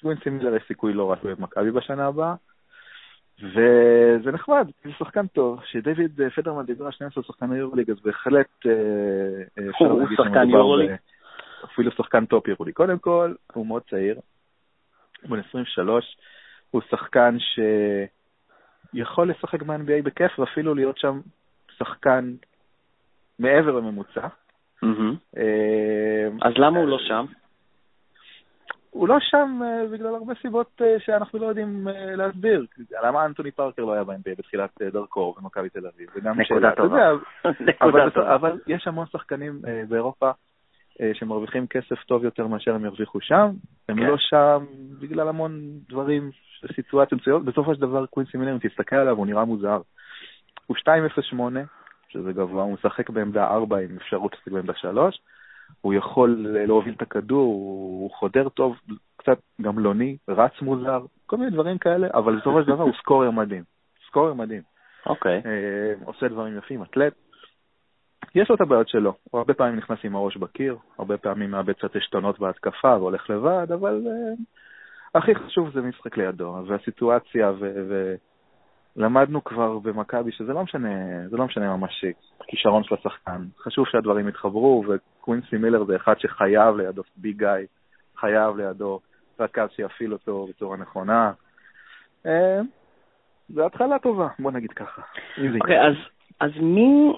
קווינסי מילר יש סיכוי לא רק להיות במכבי בשנה הבאה, וזה נחמד, זה שחקן טוב. שדייוויד פדרמן דיבר על 12 שחקן יורוליג, אז בהחלט הוא שחקן יורוליג. אפילו שחקן טופ יורוליג. קודם כל, הוא מאוד צעיר, הוא בן 23, הוא שחקן שיכול לשחק ב-NBA בכיף, ואפילו להיות שם שחקן מעבר לממוצע. אה, אז למה הוא לא שם? הוא לא שם אה, בגלל הרבה סיבות אה, שאנחנו לא יודעים להסביר. למה אנטוני פארקר לא היה ב-NBA בתחילת דרכו במכבי תל אביב? נקודה טובה. (laughs) אבל יש המון שחקנים באירופה שמרוויחים כסף טוב יותר מאשר הם ירוויחו שם. הם כן. לא שם בגלל המון דברים, סיטואציות מסוימות. בסופו של דבר קווינסי מילר, אם תסתכל עליו, הוא נראה מוזר. הוא 2.08, שזה גבוה, הוא משחק בעמדה 4 עם אפשרות לשחק בעמדה 3, הוא יכול להוביל את הכדור, הוא חודר טוב, קצת גמלוני, רץ מוזר, כל מיני דברים כאלה, אבל בסופו של דבר הוא (laughs) סקורר מדהים. סקורר מדהים. אוקיי. Okay. אה, עושה דברים יפים, אתלט. יש לו את הבעיות שלו, הוא הרבה פעמים נכנס עם הראש בקיר, הרבה פעמים מאבד קצת עשתונות בהתקפה והולך לבד, אבל uh, הכי חשוב זה משחק לידו, והסיטואציה ו- למדנו כבר במכבי שזה לא משנה, זה לא משנה ממש כישרון של השחקן. חשוב שהדברים יתחברו, וקווינסי מילר זה אחד שחייב לידו ביג גיא, חייב לידו רכז שיפעיל אותו בצורה נכונה. אה, זו התחלה טובה, בוא נגיד ככה. אוקיי, okay, אז, אז מי,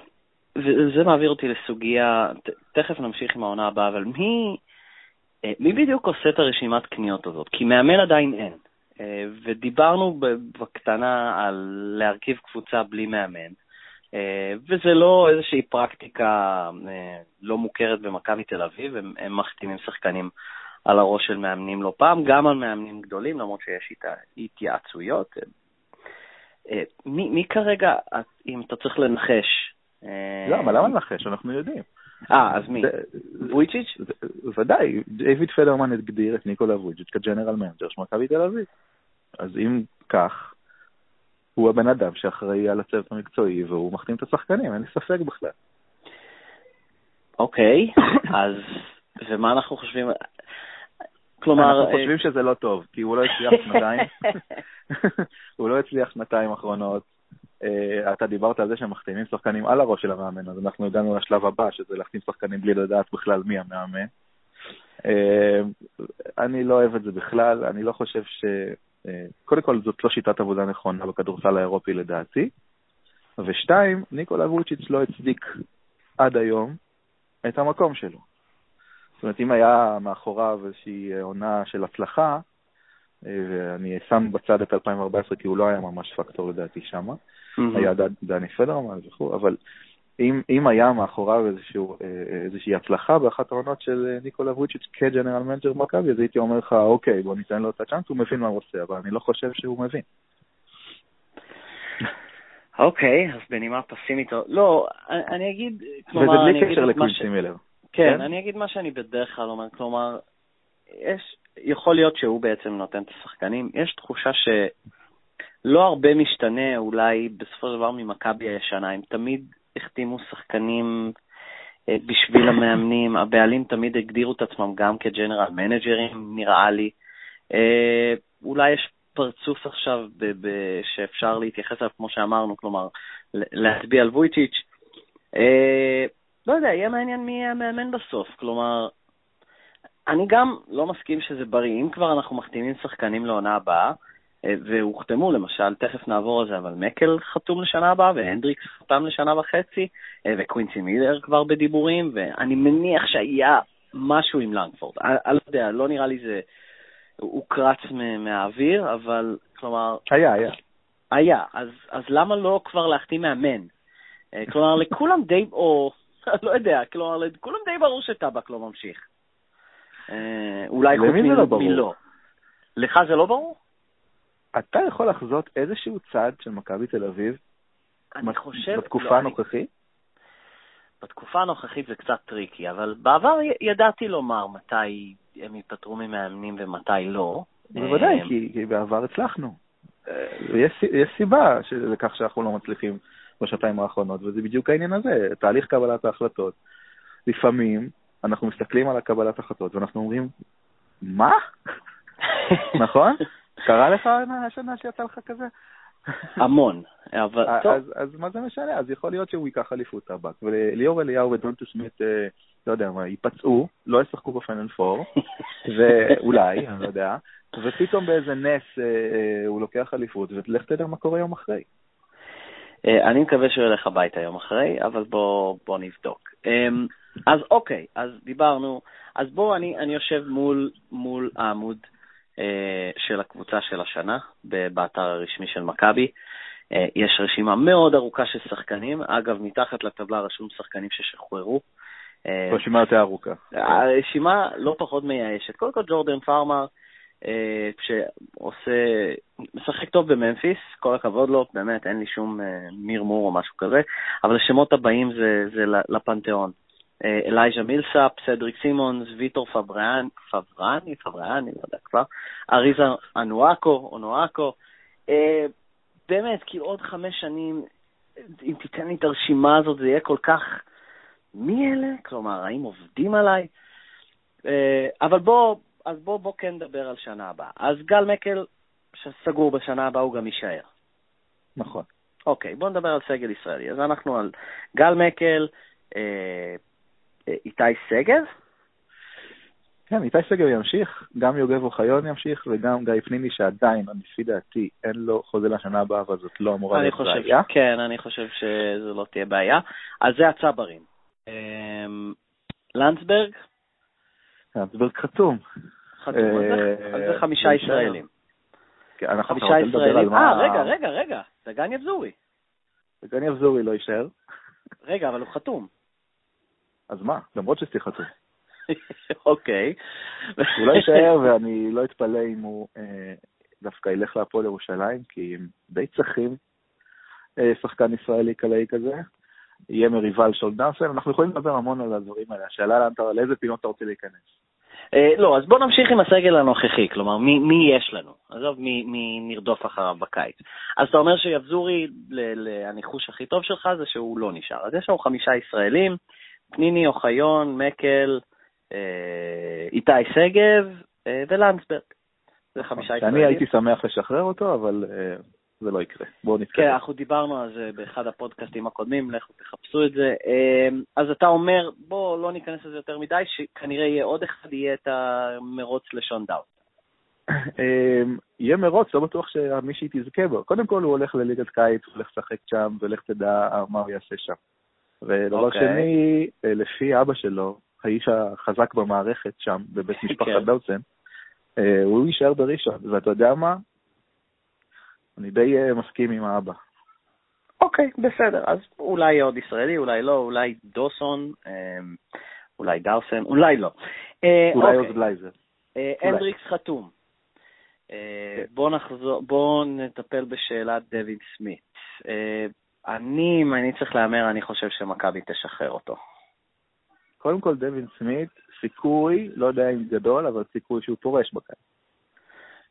וזה מעביר אותי לסוגיה, תכף נמשיך עם העונה הבאה, אבל מי, אה, מי בדיוק עושה את הרשימת קניות הזאת? כי מאמן עדיין אין. אה, ודיברנו בקטנה על להרכיב קבוצה בלי מאמן, וזה לא איזושהי פרקטיקה לא מוכרת במכבי תל אביב, הם, הם מחתימים שחקנים על הראש של מאמנים לא פעם, גם על מאמנים גדולים, למרות שיש איתה התייעצויות. מי, מי כרגע, אם אתה צריך לנחש? לא, אבל למה לנחש? אנחנו יודעים. אה, אז מי? וויצ'יץ'? ודאי, דיוויד פדרמן הגדיר את ניקולה וויצ'יץ' כ general manager של מכבי תל אביב. אז אם כך, הוא הבן אדם שאחראי על הצוות המקצועי והוא מחתים את השחקנים, אין לי ספק בכלל. אוקיי, אז ומה אנחנו חושבים? כלומר... אנחנו חושבים שזה לא טוב, כי הוא לא הצליח שנתיים. (laughs) (laughs) הוא לא הצליח שנתיים אחרונות. Uh, אתה דיברת על זה שהם מחתימים שחקנים על הראש של המאמן, אז אנחנו הגענו לשלב הבא, שזה להחתים שחקנים בלי לדעת בכלל מי המאמן. Uh, אני לא אוהב את זה בכלל, אני לא חושב ש... Uh, קודם כל, זאת לא שיטת עבודה נכונה בכדורסל האירופי לדעתי. ושתיים, ניקולה וויצ'יץ' לא הצדיק עד היום את המקום שלו. זאת אומרת, אם היה מאחוריו איזושהי עונה של הצלחה, ואני שם בצד את 2014 כי הוא לא היה ממש פקטור לדעתי שם, mm-hmm. היה דני פדרמן וכו', אבל אם, אם היה מאחוריו איזשהו, איזושהי הצלחה באחת העונות של ניקולה וויצ'יץ' כ general manager במכבי, אז הייתי אומר לך, אוקיי, בוא ניתן לו את הצ'אנס, הוא מבין מה הוא עושה, אבל אני לא חושב שהוא מבין. (laughs) אוקיי, אז בנימה פסימית, לא, אני אגיד, כלומר, וזה בלי קשר לקווינסי מילר. כן, כן, אני אגיד מה שאני בדרך כלל אומר, כלומר, יש, יכול להיות שהוא בעצם נותן את השחקנים. יש תחושה שלא הרבה משתנה אולי בסופו של דבר ממכבי הישנה. הם תמיד החתימו שחקנים אה, בשביל המאמנים, הבעלים תמיד הגדירו את עצמם גם כג'נרל מנג'רים, נראה לי. אה, אולי יש פרצוף עכשיו ב- ב- שאפשר להתייחס אליו, כמו שאמרנו, כלומר, להצביע על וויצ'יץ'. אה, לא יודע, יהיה מעניין מי יהיה המאמן בסוף. כלומר, אני גם לא מסכים שזה בריא. אם כבר אנחנו מחתימים שחקנים לעונה הבאה, אה, והוחתמו למשל, תכף נעבור על זה, אבל מקל חתום לשנה הבאה, והנדריקס חתם לשנה וחצי, אה, וקווינסי מילר כבר בדיבורים, ואני מניח שהיה משהו עם לנגפורד. אני, אני לא יודע, לא נראה לי זה... הוא קרץ מהאוויר, אבל כלומר... היה, היה. היה, אז, אז למה לא כבר להחתים מאמן? אה, כלומר, לכולם די, או (laughs) לא יודע, כלומר, לכולם די ברור שטבק לא ממשיך. אה, אולי חוץ לא מלא. לך זה לא ברור? אתה יכול לחזות איזשהו צעד של מכבי תל אביב אני חושב... בתקופה לא, הנוכחית? בתקופה הנוכחית זה קצת טריקי, אבל בעבר ידעתי לומר מתי הם ייפטרו ממאמנים ומתי לא. בוודאי, אה, כי, כי בעבר הצלחנו. אה, יש, יש סיבה לכך שאנחנו לא מצליחים בשנתיים האחרונות, וזה בדיוק העניין הזה, תהליך קבלת ההחלטות. לפעמים אנחנו מסתכלים על הקבלת החלטות ואנחנו אומרים, מה? (laughs) נכון? קרה לך השנה שיצא לך כזה? המון, אבל טוב. אז, אז מה זה משנה? אז יכול להיות שהוא ייקח אליפות טבק, וליאור אליהו ודונטו סמית, אה, לא יודע מה, ייפצעו, לא ישחקו בפנל פור, (laughs) ואולי, אני לא יודע, ופתאום באיזה נס אה, אה, הוא לוקח אליפות, ולך תדע מה קורה יום אחרי. אה, אני מקווה שהוא ילך הביתה יום אחרי, אבל בוא, בוא נבדוק. אז אוקיי, אז דיברנו. אז בואו, אני, אני יושב מול, מול העמוד אה, של הקבוצה של השנה, באתר הרשמי של מכבי. אה, יש רשימה מאוד ארוכה של שחקנים. אגב, מתחת לטבלה רשום שחקנים ששחררו. אה, רשימה יותר ארוכה. הרשימה לא פחות מייאשת. קודם כל ג'ורדן פארמר, אה, שעושה, משחק טוב בממפיס, כל הכבוד לו, באמת, אין לי שום אה, מרמור או משהו כזה, אבל השמות הבאים זה, זה לפנתיאון. אה, אלייז'ה מילסאפ, סדריק סימונס, ויטור פבריאן, פבריאני, פבריאני, לא יודע כבר, אריזה אנואקו, אונואקו. באמת, כאילו עוד חמש שנים, אם תיתן לי את הרשימה הזאת, זה יהיה כל כך... מי אלה? כלומר, האם עובדים עליי? אבל בוא, אז בוא, בוא כן נדבר על שנה הבאה. אז גל מקל, שסגור בשנה הבאה, הוא גם יישאר. נכון. אוקיי, בוא נדבר על סגל ישראלי. אז אנחנו על גל מקל, אה, אה, איתי שגב. כן, איתי שגב ימשיך, גם יוגב אוחיון ימשיך, וגם גיא פניני, שעדיין, לפי דעתי, אין לו חוזה לשנה הבאה, אבל זאת לא אמורה להיות בעיה. כן, אני חושב שזו לא תהיה בעיה. אז זה הצברים. אה, לנדסברג, לנדסברג חתום. חתום, אז זה אה, חמישה ישראלים. כן, חמישה ישראלים. אה, רגע, רגע, רגע, דגן יבזורי. וגני אבזורי לא יישאר. רגע, אבל הוא חתום. אז מה? למרות שסטי חתום. (laughs) אוקיי. הוא לא יישאר, ואני לא אתפלא אם הוא אה, דווקא ילך להפועל ירושלים, כי הם די צריכים אה, שחקן ישראלי קלעי כזה. יהיה מריבה על נאסל, אנחנו יכולים לדבר המון על הדברים האלה. השאלה לאיזה פינות אתה רוצה להיכנס. אה, לא, אז בוא נמשיך עם הסגל הנוכחי, כלומר, מי, מי יש לנו? עזוב, מי, מי נרדוף אחריו בקיץ. אז אתה אומר שיבזורי, הניחוש הכי טוב שלך זה שהוא לא נשאר. אז יש לנו חמישה ישראלים, פניני, אוחיון, מקל, אה, איתי שגב אה, ולנדסברג. זה חמישה ישראלים. אני הייתי שמח לשחרר אותו, אבל זה לא יקרה. בואו נתקדם. כן, אנחנו דיברנו על זה באחד הפודקאסטים הקודמים, לכו תחפשו את זה. אז אתה אומר, בואו לא ניכנס לזה יותר מדי, שכנראה יהיה עוד אחד, יהיה את המרוץ לשון דאוט. יהיה מרוץ, לא בטוח שמי שהיא תזכה בו. קודם כל הוא הולך לליגת קיץ, הוא הולך לשחק שם, ולך תדע מה הוא יעשה שם. ודבר okay. אוקיי. שני, אה, לפי אבא שלו, האיש החזק במערכת שם, בבית (laughs) משפחת כן. דאוצן, אה, הוא יישאר בראשון, ואתה יודע מה? אני די uh, מסכים עם האבא. אוקיי, בסדר, אז אולי עוד ישראלי, אולי לא, אולי דוסון, אה, אולי דארסן, אולי לא. אה, אולי עוד בלייזר. הנדריקס חתום. כן. בואו נחזור, בואו נטפל בשאלת דויד סמית. אני, אם אני צריך להמר, אני חושב שמכבי תשחרר אותו. קודם כל, דויד סמית, סיכוי, לא יודע אם גדול, אבל סיכוי שהוא פורש בקיץ.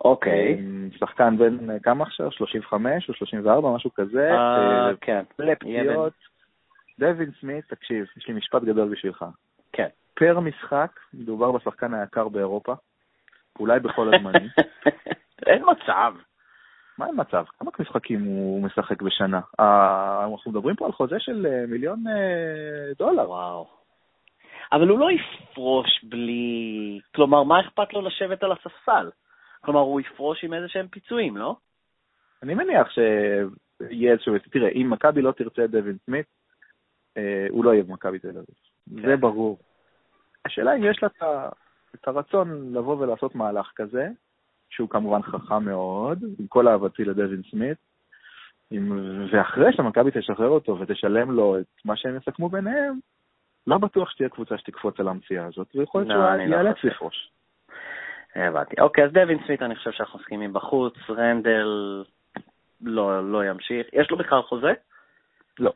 אוקיי. שחקן בן אה, כמה עכשיו? 35 או 34, משהו כזה. אה, אה, כן. לפציעות. דווין סמית, תקשיב, יש לי משפט גדול בשבילך. כן. פר משחק, מדובר בשחקן היקר באירופה, אולי בכל הזמנים. (laughs) אין מצב. מה אין מצב? כמה משחקים הוא משחק בשנה? אנחנו מדברים פה על חוזה של מיליון דולר. וואו. אבל הוא לא יפרוש בלי... כלומר, מה אכפת לו לשבת על הספסל? כלומר, הוא יפרוש עם איזה שהם פיצויים, לא? אני מניח שיהיה איזשהו... תראה, אם מכבי לא תרצה את דווין סמית, אה, הוא לא יהיה במכבי תל אביב. כן. זה ברור. השאלה אם יש לה את הרצון לבוא ולעשות מהלך כזה, שהוא כמובן חכם מאוד, עם כל אהבתי לדווין סמית, עם, ואחרי שמכבי תשחרר אותו ותשלם לו את מה שהם יסכמו ביניהם, לא בטוח שתהיה קבוצה שתקפוץ על המציאה הזאת, ויכול להיות לא, שהוא יאלץ לא לפרוש. הבנתי. אוקיי, אז דווין סמית, אני חושב שאנחנו מסכימים בחוץ, רנדל לא, לא ימשיך. יש לו בכלל חוזה? לא.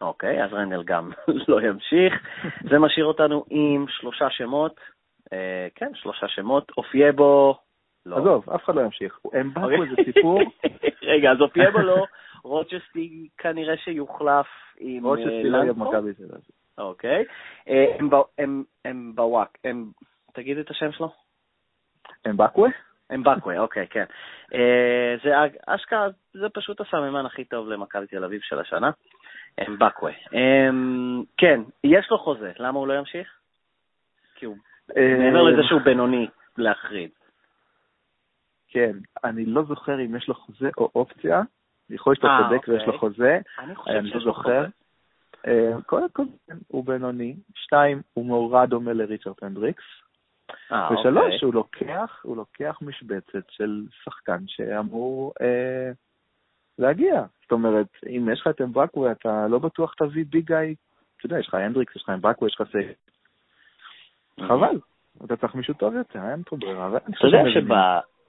אוקיי, אז רנדל גם (laughs) לא ימשיך. זה משאיר אותנו עם שלושה שמות. אה, כן, שלושה שמות. אופייבו, לא. עזוב, אף אחד לא ימשיך. הם (laughs) באו. איזה סיפור. רגע, אז אופייבו לא, רוצ'סטי כנראה שיוחלף עם רוצ'סטי לא יהיה במכבי תל אביב. אוקיי. אה, הם בוואק, תגיד את השם שלו. אמבקווה? אמבקווה, אוקיי, כן. אה, זה אשכרה, זה פשוט הסממן הכי טוב למכבי תל אביב של השנה. אמבקווה. אמ, כן, יש לו חוזה, למה הוא לא ימשיך? כי הוא, אה, מעבר לזה שהוא בינוני להחריד. כן, אני לא זוכר אם יש לו חוזה או אופציה. יכול להיות שאתה אה, צודק ויש לו אוקיי. חוזה. אני חושב לא שיש לו חוזה. קודם כל, הוא בינוני. שתיים, הוא מאוד דומה לריצ'רד הנדריקס. אה, ושלוש, אוקיי. הוא לוקח, הוא לוקח משבצת של שחקן שאמור אה, להגיע. זאת אומרת, אם יש לך את אמבקווה, אתה לא בטוח תביא big guy, אתה יודע, יש לך הנדריקס, יש לך אמבקווה, יש לך סייג. חבל, אתה צריך מישהו טוב יותר, אין פה ברירה. אתה יודע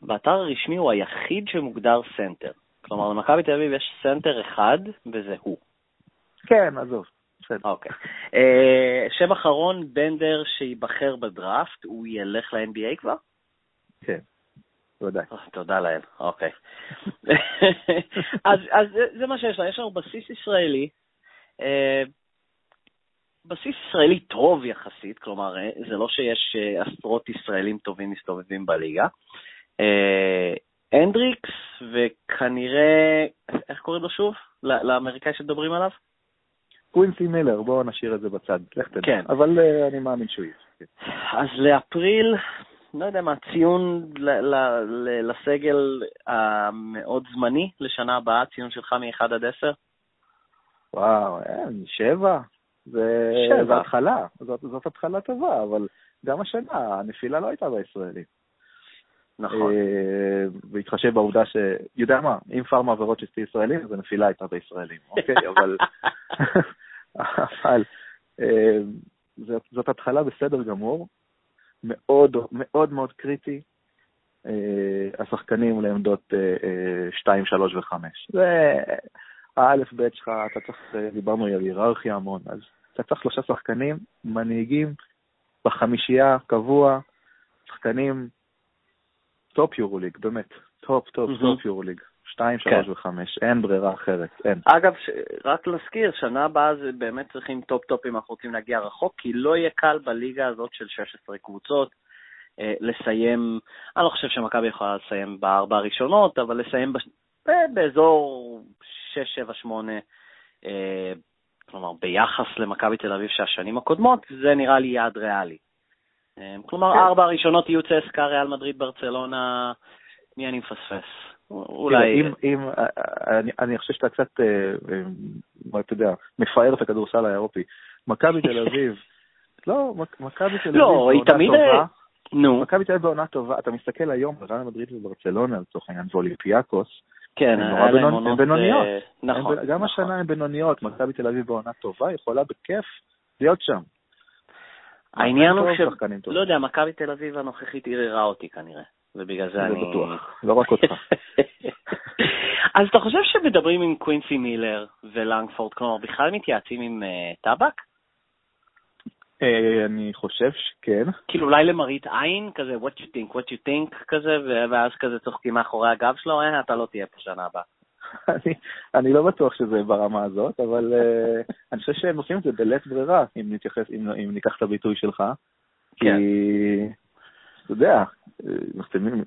שבאתר הרשמי הוא היחיד שמוגדר סנטר. כלומר, למכבי תל אביב יש סנטר אחד, וזה הוא. כן, עזוב. בסדר. אוקיי. אה, שם אחרון, בנדר שייבחר בדראפט, הוא ילך ל-NBA כבר? כן, בוודאי. אה, תודה לאל, אוקיי. (laughs) אז, אז זה מה שיש לנו, יש לנו בסיס ישראלי, אה, בסיס ישראלי טוב יחסית, כלומר, זה לא שיש עשרות ישראלים טובים מסתובבים בליגה. הנדריקס, וכנראה, איך קוראים לו שוב? לאמריקאי שמדברים עליו? קווינסי מילר, בואו נשאיר את זה בצד, לך תדע. כן. אבל uh, אני מאמין שהוא יהיה. כן. אז לאפריל, לא יודע מה, ציון לסגל המאוד זמני לשנה הבאה, ציון שלך מ-1 עד 10? וואו, אין, שבע. זה, שבע. זה התחלה, זאת, זאת התחלה טובה, אבל גם השנה, הנפילה לא הייתה בישראלים. נכון. בהתחשב בעובדה ש... יודע מה, אם פארמה עבירות של ישראלים, אז הנפילה הייתה בישראלים, אוקיי? (laughs) אבל... אבל זאת, זאת התחלה בסדר גמור, מאוד מאוד מאוד קריטי, אה, השחקנים לעמדות 2, 3 ו-5. זה האלף-בית שלך, אתה צריך, אה, דיברנו על היררכיה המון, אז אתה צריך שלושה שחקנים, מנהיגים, בחמישייה, קבוע, שחקנים טופ יורוליג, באמת, טופ, טופ, טופ יורוליג. 2, 3 ו-5, אין ברירה אחרת, אין. אגב, ש... רק להזכיר, שנה הבאה זה באמת צריכים טופ-טופ אם אנחנו רוצים להגיע רחוק, כי לא יהיה קל בליגה הזאת של 16 קבוצות אה, לסיים, אני לא חושב שמכבי יכולה לסיים בארבע הראשונות, אבל לסיים בש... באזור 6, 7, 8, אה, כלומר, ביחס למכבי תל אביב של השנים הקודמות, זה נראה לי יעד ריאלי. אה, כלומר, כן. ארבע הראשונות יהיו צסקה, ריאל מדריד, ברצלונה, מי אני מפספס? אולי... אם, אם, אני, אני חושב שאתה קצת, אה, אה, אתה יודע, מפאר את הכדורסל האירופי. מכבי תל אביב, (laughs) לא, מכבי תל לא, אביב בעונה טובה. נו. מכבי תל אביב בעונה טובה, אתה מסתכל היום ריאל מדריד וברצלונה, לצורך העניין, ואולימפיאקוס, כן, היה להם עונות... בינוניות. אה, נכון. גם נכון. השנה הן בינוניות, מכבי תל אביב בעונה טובה, יכולה בכיף להיות שם. העניין הוא ש... לא יודע, מכבי תל אביב הנוכחית ערערה אותי כנראה. ובגלל זה אני... זה בטוח, לא רק אותך. (laughs) אז אתה חושב שמדברים עם קווינסי מילר ולנגפורד, כלומר, בכלל מתייעצים עם uh, טבק? Uh, אני חושב שכן. כאילו אולי למראית עין, כזה what you think, what you think, כזה, ואז כזה צוחקים מאחורי הגב שלו, אה, אתה לא תהיה פה שנה הבאה. אני, אני לא בטוח שזה ברמה הזאת, אבל uh, אני חושב שהם עושים את זה בלית ברירה, אם, נתייחס, אם, אם ניקח את הביטוי שלך. כן. כי אתה יודע,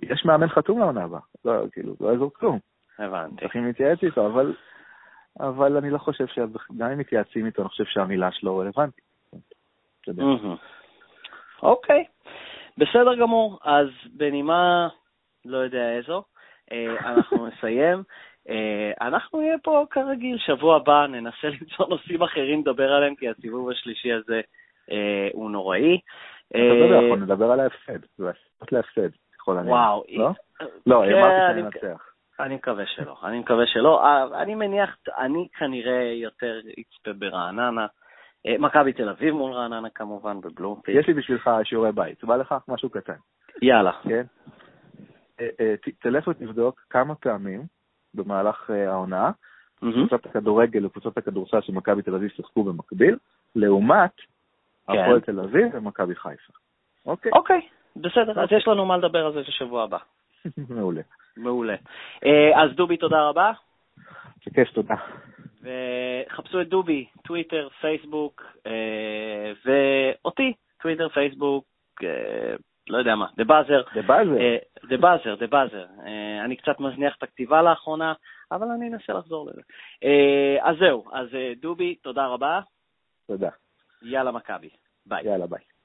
יש מאמן חתום לעונה הבאה, לא, כאילו, לא יעזור כלום. הבנתי. צריכים להתייעץ איתו, אבל, אבל אני לא חושב שגם אם מתייעצים איתו, אני חושב שהמילה שלו רלוונטית. אוקיי, בסדר גמור. אז בנימה, לא יודע איזו, אה, אנחנו נסיים. אה, אנחנו נהיה פה כרגיל, שבוע הבא ננסה (laughs) למצוא נושאים אחרים לדבר עליהם, כי הסיבוב השלישי הזה אה, הוא נוראי. אנחנו נדבר על ההפסד, זה להפסד, ככל הנראה. וואו. לא? לא, כן, אמרתי שננצח. אני מקווה שלא, אני מקווה שלא. אה, אני מניח, אני כנראה יותר אצפה ברעננה. אה, מכבי תל אביב מול רעננה כמובן, בבלומפילד. יש לי בשבילך שיעורי בית, בא לך משהו קטן. יאללה. כן? אה, תלך ותבדוק כמה פעמים במהלך העונה, קבוצות הכדורגל וקבוצות הכדורסל של מכבי תל אביב שיחקו במקביל, לעומת כן. הפועל תל אביב ומכבי חיפה. אוקיי. אוקיי, בסדר, אז יש לנו מה לדבר על זה בשבוע הבא. (laughs) מעולה. מעולה. אה, אז דובי, תודה רבה. בכיף, תודה. וחפשו את דובי, טוויטר, פייסבוק, אה, ואותי, טוויטר, פייסבוק, אה, לא יודע מה, The Buzzer. The Buzzer. The Buzzer, The Buzzer. אני קצת מזניח את הכתיבה לאחרונה, אבל אני אנסה לחזור לזה. אז זהו, אז דובי, תודה רבה. תודה. יאללה מכבי. ביי. יאללה ביי.